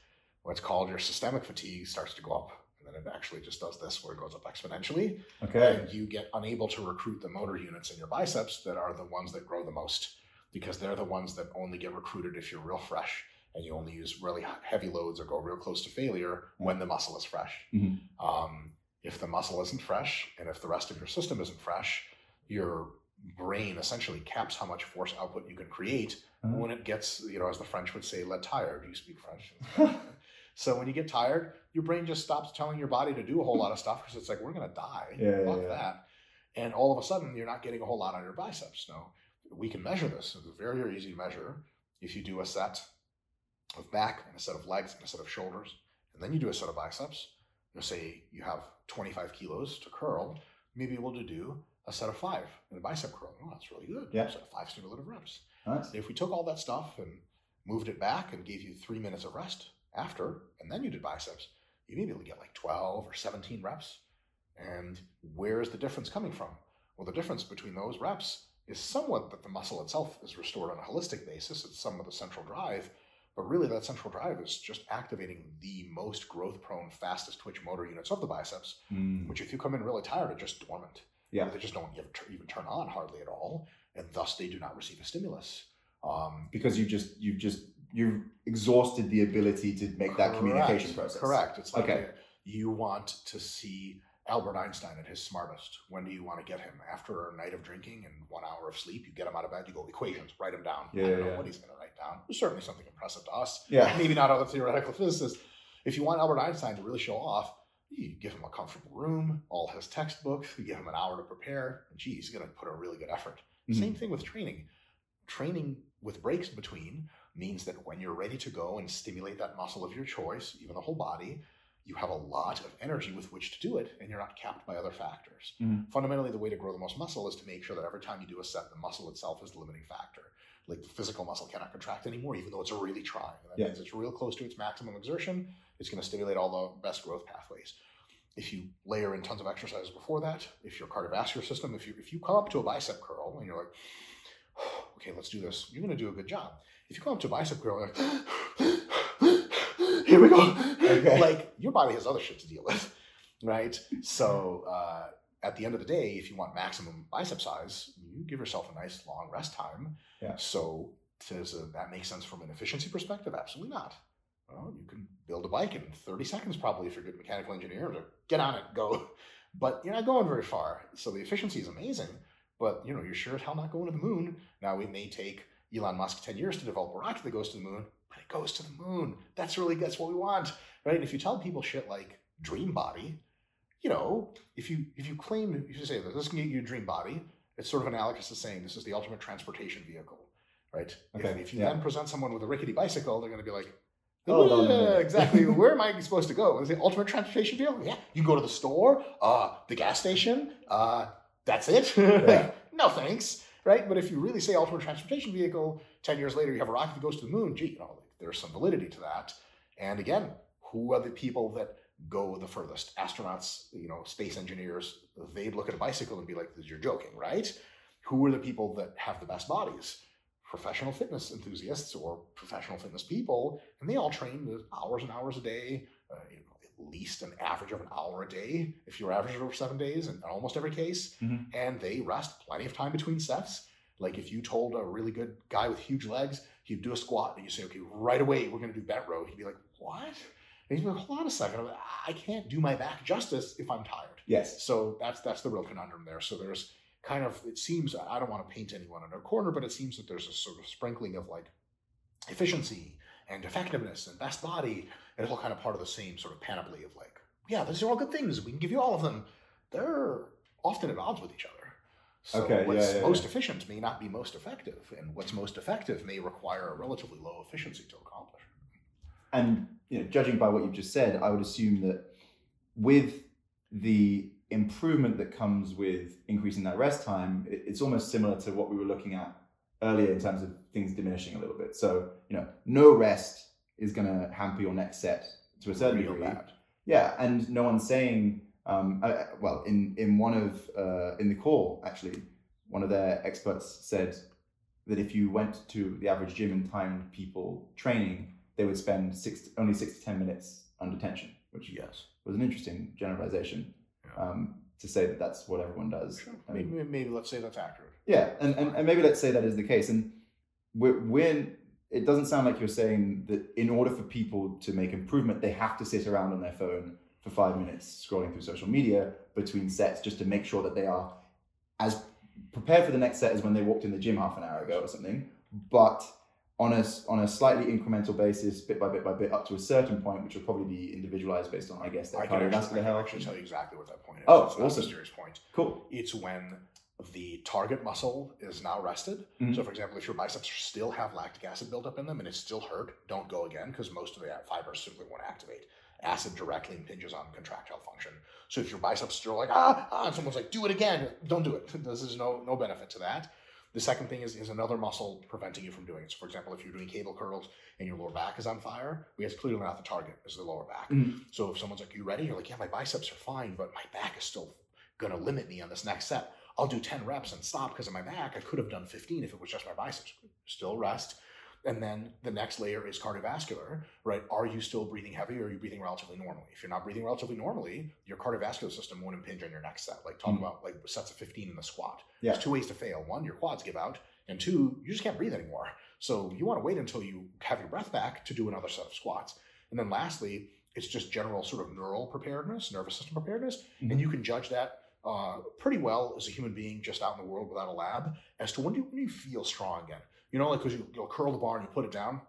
what's called your systemic fatigue starts to go up. And it actually just does this where it goes up exponentially Okay. and you get unable to recruit the motor units in your biceps that are the ones that grow the most because they're the ones that only get recruited if you're real fresh and you only use really heavy loads or go real close to failure when the muscle is fresh. Mhm. Um, if the muscle isn't fresh and if the rest of your system isn't fresh, your brain essentially caps how much force output you can create Uh-huh. when it gets, you know, as the French would say, let tired. You speak French. so when you get tired, your brain just stops telling your body to do a whole lot of stuff because it's like, we're to die. Yeah, Fuck yeah. that. And all of a sudden, you're not getting a whole lot on your biceps. Now, we can measure this. It's very, very easy to measure. If you do a set of back and a set of legs and a set of shoulders, and then you do a set of biceps, you know, say you have 25 kilos to curl, you may be able to do a set of five in a bicep curl. Oh, that's really good. Yeah. So five stimulative reps. Nice. If we took all that stuff and moved it back and gave you three minutes of rest after, and then you did biceps, you may be able to get like 12 or 17 reps. And where is the difference coming from? Well, the difference between those reps is somewhat that the muscle itself is restored on a holistic basis. It's some of the central drive, but really that central drive is just activating the most growth prone, fastest twitch motor units of the biceps, Mm. which if you come in really tired are just dormant. Yeah. They just don't even turn on hardly at all, and thus they do not receive a stimulus. Um, Because you just you've just you've exhausted the ability to make that communication process. Correct. It's like Okay. you want to see Albert Einstein at his smartest. When do you want to get him? After a night of drinking and one hour of sleep, you get him out of bed, you go equations, write him down. I don't know yeah. what he's going to write down. There's certainly something impressive to us. Yeah. Maybe not other theoretical physicists. If you want Albert Einstein to really show off, you give him a comfortable room, all his textbooks, you give him an hour to prepare, and geez, he's going to put a really good effort. Mhm. Same thing with training. Training with breaks between means that when you're ready to go and stimulate that muscle of your choice, even the whole body, you have a lot of energy with which to do it and you're not capped by other factors. Mhm. Fundamentally, the way to grow the most muscle is to make sure that every time you do a set, the muscle itself is the limiting factor. Like the physical muscle cannot contract anymore, even though it's really trying. That Yeah. means it's real close to its maximum exertion. It's going to stimulate all the best growth pathways. If you layer in tons of exercises before that, if your cardiovascular system, if you if you come up to a bicep curl and you're like, okay, let's do this, you're going to do a good job. If you go up to a bicep curl, like, here we go. Okay. Like your body has other shit to deal with, right? So uh, at the end of the day, if you want maximum bicep size, you give yourself a nice long rest time. Yeah. So does uh, that make sense from an efficiency perspective? Absolutely not. Well, you can build a bike in 30 seconds probably if you're a good mechanical engineer to get on it, go. But you're not going very far. So the efficiency is amazing, but you know, you're sure as hell not going to the moon. Now it may take Elon Musk 10 years to develop a rocket that goes to the moon, but it goes to the moon. That's really that's what we want. Right? And if you tell people shit like dream body, you know, if you if you claim if you say this can get you a dream body, it's sort of analogous to saying this is the ultimate transportation vehicle. Right? If- Okay, If, you yeah. then present someone with a rickety bicycle, they're gonna be like, Oh, no, no, no, yeah, exactly. Where am I supposed to go? Is it ultimate transportation vehicle? Yeah. You go to the store, uh, the gas station, uh, that's it. Yeah. no thanks. Right? But if you really say ultimate transportation vehicle, 10 years later you have a rocket that goes to the moon, gee, you know, there's some validity to that. And again, who are the people that go the furthest? Astronauts, you know, space engineers, they'd look at a bicycle and be like, you're joking, right? Who are the people that have the best bodies? Professional fitness enthusiasts or professional fitness people, and they all train hours and hours a day, uh, you know, least an average of an hour a day if you're averaging over seven days in almost every case. Mhm. And they rest plenty of time between sets. Like if you told a really good guy with huge legs, he'd do a squat and you say, okay, right away, we're going to do bent row. He'd be like, what? And he'd be like, hold on a second. Like, I can't do my back justice if I'm tired. Yes. So that's that's the real conundrum there. So there's kind of it seems I don't want to paint anyone in a corner, but it seems that there's a sort of sprinkling of like efficiency and effectiveness and best body, and it's all kind of part of the same sort of panoply of like, yeah, these are all good things. We can give you all of them. They're often at odds with each other. So Okay, yeah, what's yeah, most yeah. efficient may not be most effective, and what's most effective may require a relatively low efficiency to accomplish. And you know, judging by what you've just said, I would assume that with the improvement that comes with increasing that rest time, it's almost similar to what we were looking at earlier in terms of things diminishing a little bit. So, you know, no rest is going to hamper your next set to a certain Real degree. bad. Yeah, and no one's saying. Um, uh, well, in in one of uh, in the call actually, one of their experts said that if you went to the average gym and timed people training, they would spend six only six to ten minutes under tension, which Yes. was an interesting generalization Yeah. um, to say that that's what everyone does. Sure. I mean, Maybe, maybe let's say that's accurate. yeah, and, and, and maybe let's say that is the case. And we're, we're, it doesn't sound like you're saying that in order for people to make improvement, they have to sit around on their phone for five minutes scrolling through social media between sets just to make sure that they are as prepared for the next set as when they walked in the gym half an hour ago or something. But on a, on a slightly incremental basis, bit by bit by bit, up to a certain point, which will probably be individualized based on, I guess, their I can, actually, I cardiovascular can health. actually tell you exactly what that point is. Oh, it's awesome. a mysterious point. Cool. It's when the target muscle is now rested. Mhm. So, for example, if your biceps still have lactic acid buildup in them and it's still hurt, don't go again because most of the fibers simply won't activate. Acid directly impinges on contractile function. So, if your biceps still like ah, ah and someone's like do it again, don't do it. This is no no benefit to that. The second thing is, is another muscle preventing you from doing it. So, for example, if you're doing cable curls and your lower back is on fire, we it's clearly not the target, is the lower back. Mhm. So if someone's like, "You ready?" You're like, "Yeah, my biceps are fine, but my back is still gonna limit me on this next set. I'll do 10 reps and stop because of my back. I could have done 15 if it was just my biceps. Still rest. And then the next layer is cardiovascular, right? Are you still breathing heavy or are you breathing relatively normally? If you're not breathing relatively normally, your cardiovascular system won't impinge on your next set. Like talk Mm. about like sets of 15 in the squat. Yeah. There's two ways to fail. One, your quads give out, and two, you just can't breathe anymore. So you want to wait until you have your breath back to do another set of squats. And then lastly, it's just general sort of neural preparedness, nervous system preparedness, Mhm. and you can judge that uh, pretty well as a human being just out in the world without a lab as to when do when you feel strong again. You know, like because you, you'll curl the bar and you put it down,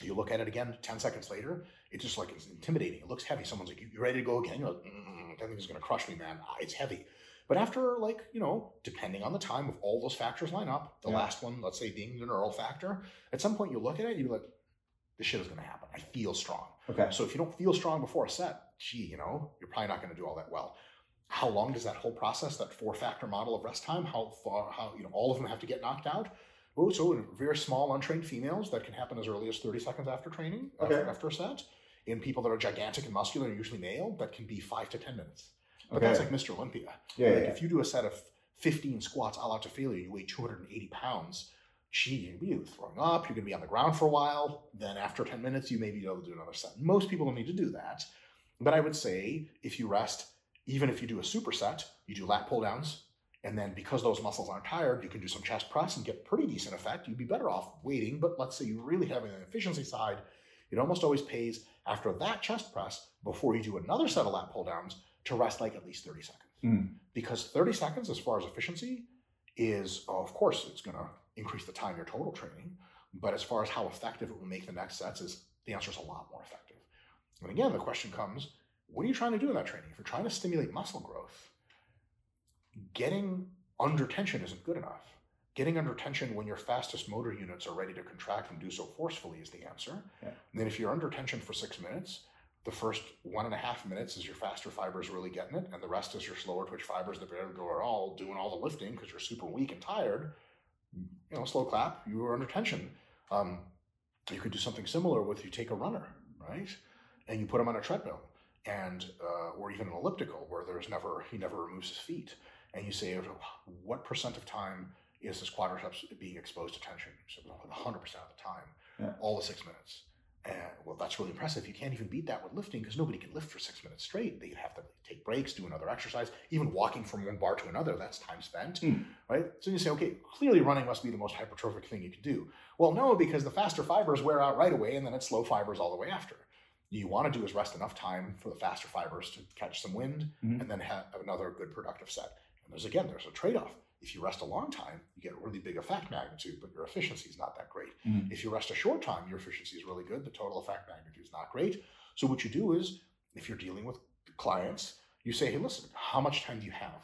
you look at it again ten seconds later, it's just like it's intimidating. It looks heavy. Someone's like, "You you ready to go again?" You're like, mm, "That thing is gonna crush me, man. Ah, It's heavy." But after like you know, depending on the time, if all those factors line up, the Yeah. last one, let's say being the neural factor, at some point you look at it, you're like, "This shit is gonna happen. I feel strong." Okay. So if you don't feel strong before a set, gee, you know, you're probably not going to do all that well. How long does that whole process, that four-factor model of rest time, how far, how you know, all of them have to get knocked out? Oh, so in very small, untrained females, that can happen as early as 30 seconds after training, after, Okay. after a set. In people that are gigantic and muscular, and usually male, that can be five to 10 minutes. But Okay. that's like Mr. Olympia. Yeah, like yeah. if you do a set of 15 squats all out to failure, you weigh 280 pounds. Gee, you're gonna be throwing up, you're gonna be on the ground for a while. Then after 10 minutes, you may be able to do another set. Most people don't need to do that. But I would say if you rest, even if you do a superset, you do lat pull downs, and then because those muscles aren't tired, you can do some chest press and get pretty decent effect. You'd be better off waiting. But let's say you really have an efficiency side, it almost always pays after that chest press before you do another set of lat pull downs to rest like at least 30 seconds. Mm. Because 30 seconds, as far as efficiency, is of course it's going to increase the time you're total training. But as far as how effective it will make the next sets, is the answer is a lot more effective. And again, the question comes: What are you trying to do in that training? If you're trying to stimulate muscle growth, getting under tension isn't good enough. Getting under tension when your fastest motor units are ready to contract and do so forcefully is the answer. Yeah. And then if you're under tension for six minutes, the first one and a half minutes is your faster fibers really getting it, and the rest is your slower twitch fibers that barely go at all, doing all the lifting because you're super weak and tired. you know, slow clap, you are under tension. Um, you could do something similar with you take a runner, right? And you put them on a treadmill and uh, or even an elliptical where there's never he never removes his feet. And you say, what percent of time is this quadriceps being exposed to tension? So 100% of the time, Yeah. all the six minutes. And well, that's really impressive. You can't even beat that with lifting because nobody can lift for six minutes straight. They have to take breaks, do another exercise, even walking from one bar to another. That's time spent, Mm. right? So you say, okay, clearly running must be the most hypertrophic thing you can do. Well, no, because the faster fibers wear out right away, and then it's slow fibers all the way after. You want to do is rest enough time for the faster fibers to catch some wind, Mhm. and then have another good productive set. And there's again, there's a trade-off. If you rest a long time, you get a really big effect magnitude, but your efficiency is not that great. Mhm. If you rest a short time, your efficiency is really good. The total effect magnitude is not great. So what you do is, if you're dealing with clients, you say, hey, listen, how much time do you have?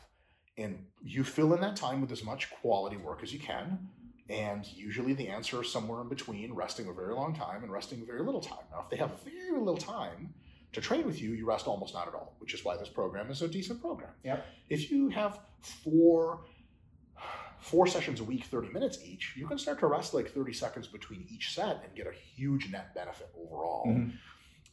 And you fill in that time with as much quality work as you can. And usually the answer is somewhere in between resting a very long time and resting very little time. Now, if they have very little time to train with you, you rest almost not at all, which is why this program is a decent program. Yep. If you have four four sessions a week, 30 minutes each, you can start to rest like 30 seconds between each set and get a huge net benefit overall. Mhm.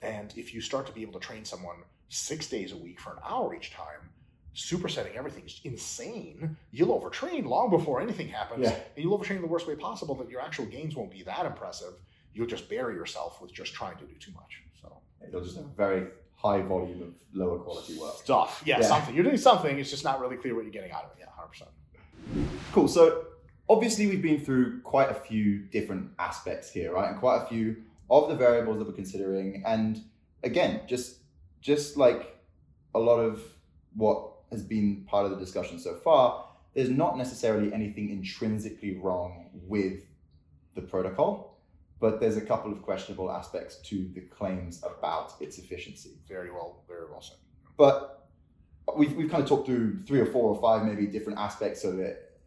And if you start to be able to train someone six days a week for an hour each time, supersetting everything is insane. You'll overtrain long before anything happens. Yeah. And you'll overtrain the worst way possible that your actual gains won't be that impressive. You'll just bury yourself with just trying to do too much. So It'll just have very high volume of lower quality work. stuff. Yeah, Yeah. something. You're doing something. It's just not really clear what you're getting out of it. Yeah, 100%. Cool. So obviously we've been through quite a few different aspects here, right? And quite a few of the variables that we're considering. And again, just just like a lot of what has been part of the discussion so far, there's not necessarily anything intrinsically wrong with the protocol, but there's a couple of questionable aspects to the claims about its efficiency. Very well, very well said. But we've, we've kind of talked through three or four or five maybe different aspects of it,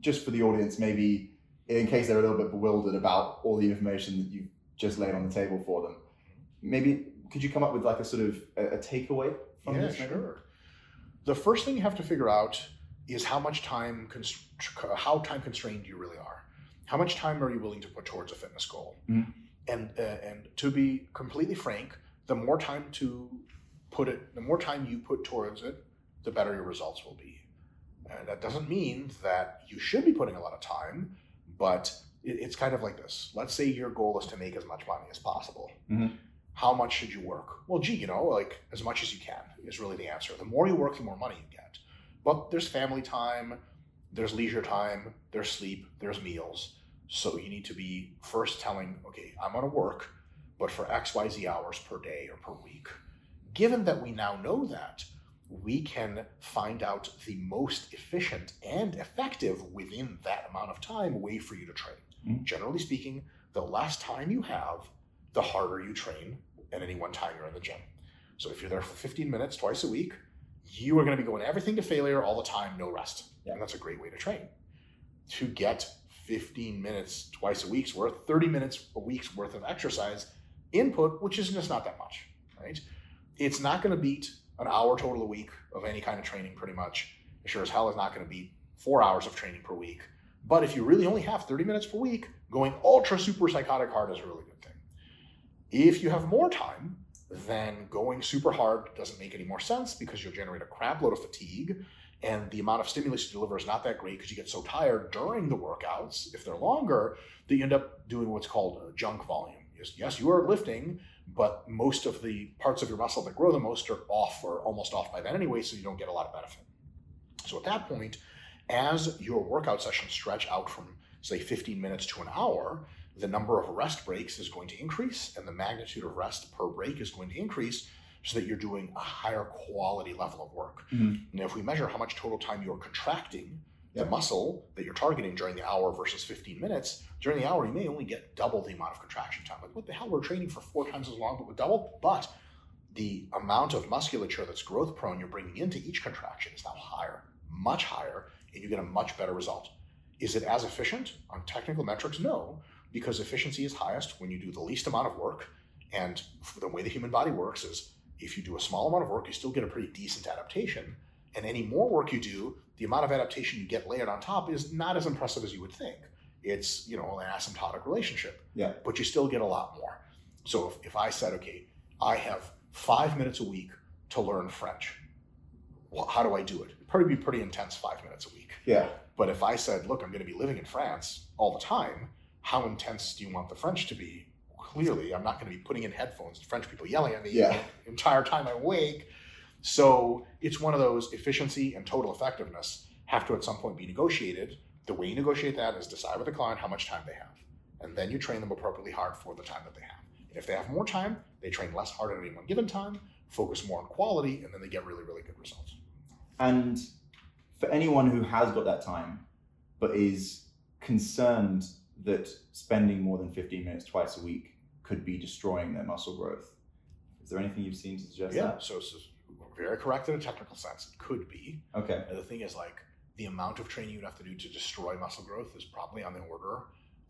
just for the audience, maybe in case they're a little bit bewildered about all the information that you've just laid on the table for them. Maybe could you come up with like a sort of a, a takeaway from yeah, this? maybe? sure. The first thing you have to figure out is how much time, how time constrained you really are. How much time are you willing to put towards a fitness goal? Mhm. And uh, and to be completely frank, the more time to put it, the more time you put towards it, the better your results will be. And that doesn't mean that you should be putting a lot of time, but it, it's kind of like this. Let's say your goal is to make as much money as possible. Mhm. How much should you work? Well, gee, you know, like as much as you can is really the answer. The more you work, the more money you get. But there's family time, there's leisure time, there's sleep, there's meals. So you need to be first telling, okay, I'm going to work, but for XYZ hours per day or per week. Given that we now know that, we can find out the most efficient and effective within that amount of time way for you to train. Mhm. Generally speaking, the less time you have, the harder you train at any one time you're in the gym. So if you're there for 15 minutes twice a week, you are going to be going everything to failure all the time, no rest. Yeah. And that's a great way to train. To get 15 minutes twice a week's worth, 30 minutes a week's worth of exercise input, which is just not that much, right? It's not going to beat an hour total a week of any kind of training, pretty much. It sure as hell is not going to beat four hours of training per week. But if you really only have 30 minutes per week, going ultra super psychotic hard is a really good thing. If you have more time, then going super hard doesn't make any more sense because you'll generate a crap load of fatigue and the amount of stimulus you deliver is not that great because you get so tired during the workouts, if they're longer, that you end up doing what's called a junk volume. Yes, you are lifting, but most of the parts of your muscle that grow the most are off or almost off by then anyway, so you don't get a lot of benefit. So at that point, as your workout sessions stretch out from, say, 15 minutes to an hour, the number of rest breaks is going to increase and the magnitude of rest per break is going to increase so that you're doing a higher quality level of work. Mhm. Now, if we measure how much total time you're contracting the muscle that you're targeting during the hour versus 15 minutes, during the hour, you may only get double the amount of contraction time. Like, what the hell? We're training for four times as long, but with double? But the amount of musculature that's growth prone you're bringing into each contraction is now higher, much higher, and you get a much better result. Is it as efficient on technical metrics? No, because efficiency is highest when you do the least amount of work. And the way the human body works is if you do a small amount of work, you still get a pretty decent adaptation. And any more work you do, the amount of adaptation you get layered on top is not as impressive as you would think. it's you know an asymptotic relationship. Yeah. But you still get a lot more. So if, if I said, okay, I have five minutes a week to learn French, well, how do I do it? It'd probably be pretty intense five minutes a week. Yeah. But if I said, look, I'm going to be living in France all the time, how intense do you want the French to be? Clearly, I'm not going to be putting in headphones and French people yelling at me Yeah. the entire time I'm awake. So it's one of those efficiency and total effectiveness have to at some point be negotiated. The way you negotiate that is decide with the client how much time they have. And then you train them appropriately hard for the time that they have. And if they have more time, they train less hard at any one given time, focus more on quality, and then they get really, really good results. And for anyone who has got that time, but is concerned that spending more than 15 minutes twice a week could be destroying their muscle growth, is there anything you've seen to suggest Yeah, that? so very correct in a technical sense. It could be. Okay. And the thing is, like, the amount of training you'd have to do to destroy muscle growth is probably on the order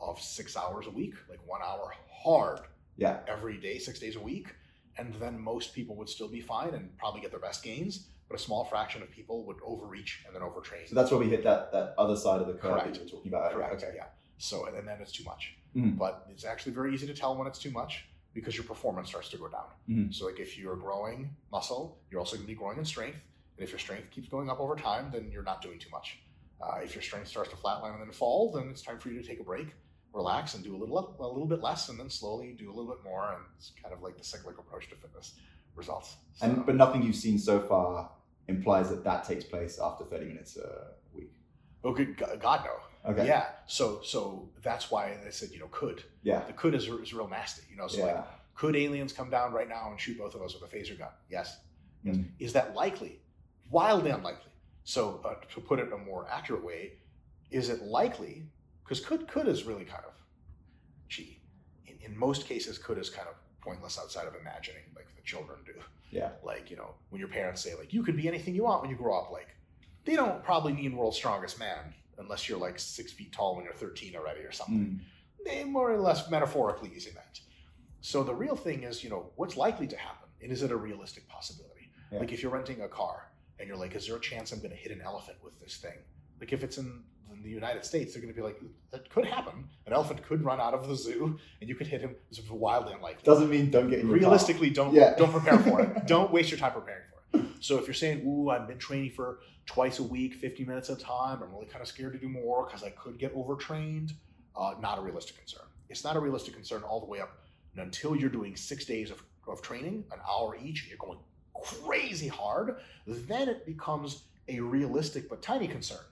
of six hours a week, like one hour hard Yeah. every day, six days a week. And then most people would still be fine and probably get their best gains, but a small fraction of people would overreach and then overtrain. So that's where we hit that, that other side of the curve Correct. that you were talking about. Correct. Okay. Yeah. So, and then it's too much. Mhm. But it's actually very easy to tell when it's too much because your performance starts to go down. Mhm. So, like if you're growing muscle, you're also going to be growing in strength. And if your strength keeps going up over time, then you're not doing too much. Uh, if your strength starts to flatline and then fall, then it's time for you to take a break, relax, and do a little a little bit less, and then slowly do a little bit more. And it's kind of like the cyclic approach to fitness results. So- And but nothing you've seen so far implies that that takes place after 30 minutes a week. oh, good God no. Okay. Yeah. So so that's why I said you know could Yeah. the could is, is real nasty. You know, so like Could aliens come down right now and shoot both of us with a phaser gun? Yes. yes. Mm. Is that likely? Wildly unlikely. So uh, to put it in a more accurate way, is it likely? Because could could is really kind of, gee, in, in most cases, could is kind of pointless outside of imagining, like the children do. Yeah. Like you know, when your parents say like you could be anything you want when you grow up, like they don't probably mean world's strongest man unless you're like six feet tall when you're 13 already or something Mm. they more or less metaphorically using that. So the real thing is, you know, what's likely to happen, and is it a realistic possibility? Yeah. Like if you're renting a car and you're like, is there a chance I'm going to hit an elephant with this thing? Like if it's in, in the United States, they're going to be like, that could happen. An elephant could run out of the zoo, and you could hit him. It's wildly unlikely. Doesn't mean don't get your car. Realistically, don't Yeah. don't prepare for it. don't waste your time preparing for it. So if you're saying, "Ooh, I've been training for twice a week, 50 minutes at a time. I'm really kind of scared to do more because I could get overtrained," uh, not a realistic concern. It's not a realistic concern all the way up until you're doing six days of, of training, an hour each, and you're going crazy hard. Then it becomes a realistic but tiny concern.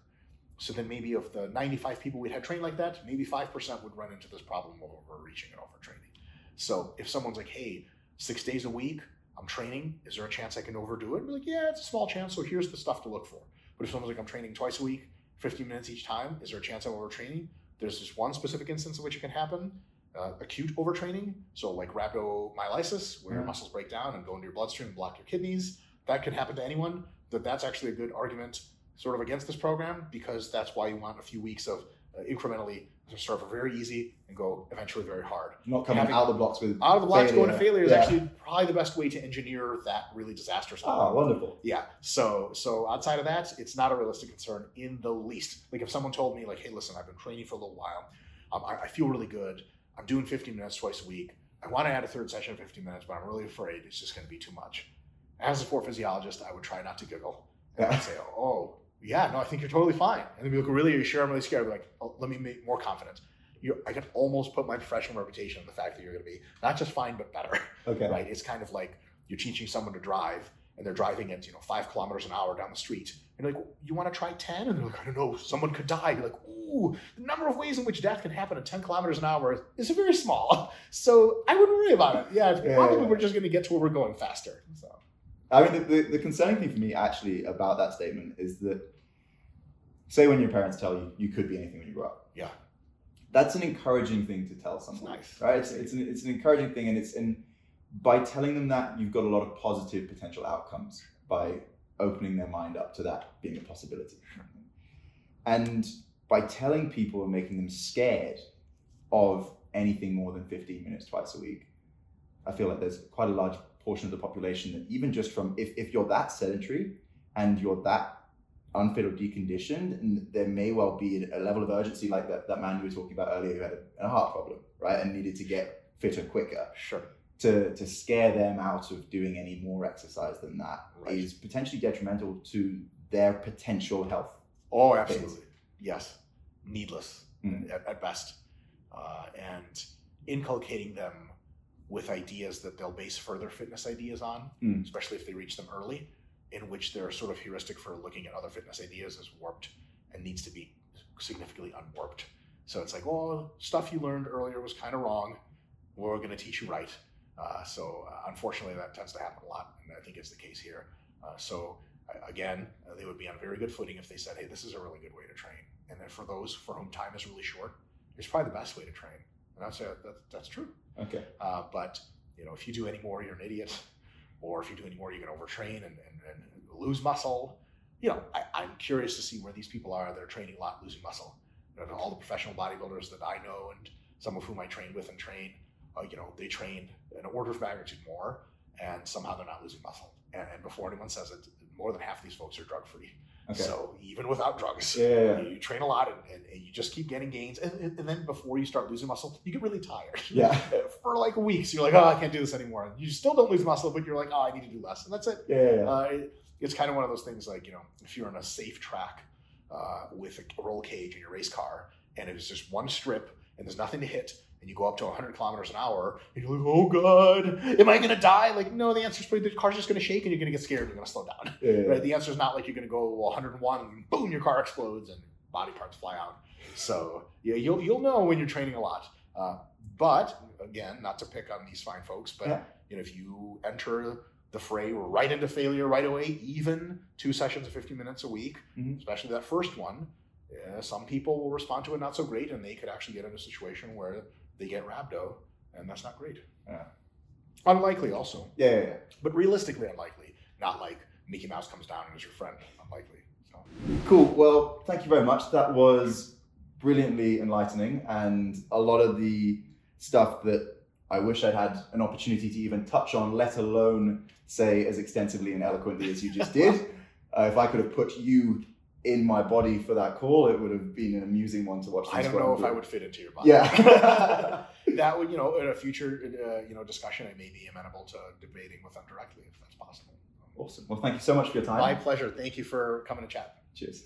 So then maybe of the 95 people we'd had trained like that, maybe 5% would run into this problem of overreaching and overtraining. So if someone's like, hey, six days a week, I'm training, is there a chance I can overdo it? I'd be like, yeah, it's a small chance, so here's the stuff to look for. But if someone's like, I'm training twice a week, 15 minutes each time, is there a chance I'm overtraining? There's just one specific instance in which it can happen, uh, acute overtraining. So like rhabdomyolysis, where Mhm. muscles break down and go into your bloodstream and block your kidneys. That can happen to anyone. That that's actually a good argument sort of against this program because that's why you want a few weeks of uh, incrementally to start for very easy and go eventually very hard. Not coming Having- out of the blocks with Out of the blocks going to Failure. failure is Yeah. actually probably the best way to engineer that really disastrous Ah, outcome. wonderful. Yeah. So so outside of that, it's not a realistic concern in the least. Like if someone told me like, hey, listen, I've been training for a little while, um, I, I feel really good. I'm doing 15 minutes twice a week. I want to add a third session of 15 minutes, but I'm really afraid it's just going to be too much. As a sport physiologist, I would try not to giggle. And I'd say, oh, yeah, no, I think you're totally fine. And they'd be like, really, are you sure I'm really scared? I'd be like, oh, let me make more confident. You're, I can almost put my professional reputation on the fact that you're going to be not just fine, but better Okay. right? It's kind of like you're teaching someone to drive and they're driving at, you know, five kilometers an hour down the street. And you're like, you want to try 10? And they're like, I don't know, someone could die. You're like, ooh, the number of ways in which death can happen at 10 kilometers an hour is very small. So I wouldn't worry about it. Yeah, Yeah, probably yeah. we're just going to get to where we're going faster. So I mean, the, the, the concerning thing for me actually about that statement is that, say, when your parents tell you you could be anything when you grow up. Yeah. That's an encouraging thing to tell someone. nice. Right? It's, it's, an, it's an encouraging thing, and it's and by telling them that you've got a lot of positive potential outcomes by opening their mind up to that being a possibility. And by telling people and making them scared of anything more than 15 minutes twice a week, I feel like there's quite a large portion of the population that even just from if, if you're that sedentary and you're that unfit or deconditioned, and there may well be a level of urgency like that, that man you were talking about earlier who had a, a heart problem, right, and needed to get fitter quicker. Sure. To, to scare them out of doing any more exercise than that is Right. potentially detrimental to their potential health. Oh, absolutely. Yes. Needless Mm. at, at best. Uh, and inculcating them with ideas that they'll base further fitness ideas on, Mm. especially if they reach them early, in which their sort of heuristic for looking at other fitness ideas is warped and needs to be significantly unwarped. So it's like, oh, stuff you learned earlier was kind of wrong. We're going to teach you right. Uh, so uh, unfortunately, that tends to happen a lot, and I think it's the case here. Uh, so again, uh, they would be on very good footing if they said, "Hey, this is a really good way to train." And then for those for whom time is really short, it's probably the best way to train. And I'd say that, that's true. Okay. Uh, but you know, if you do any more, you're an idiot. Or if you do any more, you can overtrain and, and lose muscle. You know, I, I'm curious to see where these people are. They're training a lot, losing muscle. You know, all the professional bodybuilders that I know and some of whom I train with and train, uh, you know, they train an order of magnitude more, and somehow they're not losing muscle. And, and before anyone says it, more than half of these folks are drug free. Okay. So even without drugs, yeah, you, you train a lot and, and, and you just keep getting gains. And, and, then before you start losing muscle, you get really tired. Yeah. For like weeks, you're like, oh, I can't do this anymore. You still don't lose muscle, but you're like, oh, I need to do less. And that's it. Yeah. Uh, it- it's kind of one of those things like, you know, if you're on a safe track uh, with a roll cage in your race car and it's just one strip and there's nothing to hit and you go up to 100 kilometers an hour and you're like, oh God, am I going to die? Like, no, the answer is the car's just going to shake and you're going to get scared and you're going to slow down. yeah, yeah. Right? The answer is not like you're going to go 101 and boom, your car explodes and body parts fly out. So yeah, you'll you'll know when you're training a lot. Uh, but again, not to pick on these fine folks, but Yeah. you know, if you enter the fray right into failure right away, even two sessions of 50 minutes a week, Mhm. especially that first one, yeah, some people will respond to it not so great, and they could actually get in a situation where they get rhabdo, and that's not great. Yeah. Unlikely, also yeah, yeah, yeah. but realistically unlikely. Not like Mickey Mouse comes down and is your friend. Unlikely. So Cool. Well, thank you very much. That was brilliantly enlightening, and a lot of the stuff that I wish I'd had an opportunity to even touch on, let alone say as extensively and eloquently as you just did. Uh, if I could have put you in my body for that call, it would have been an amusing one to watch. I don't know if through. I would fit into your body. Yeah. that would you know in a future uh, you know discussion I may be amenable to debating with them directly if that's possible. awesome. Well, thank you so much for your time. My pleasure. Thank you for coming to chat. Cheers.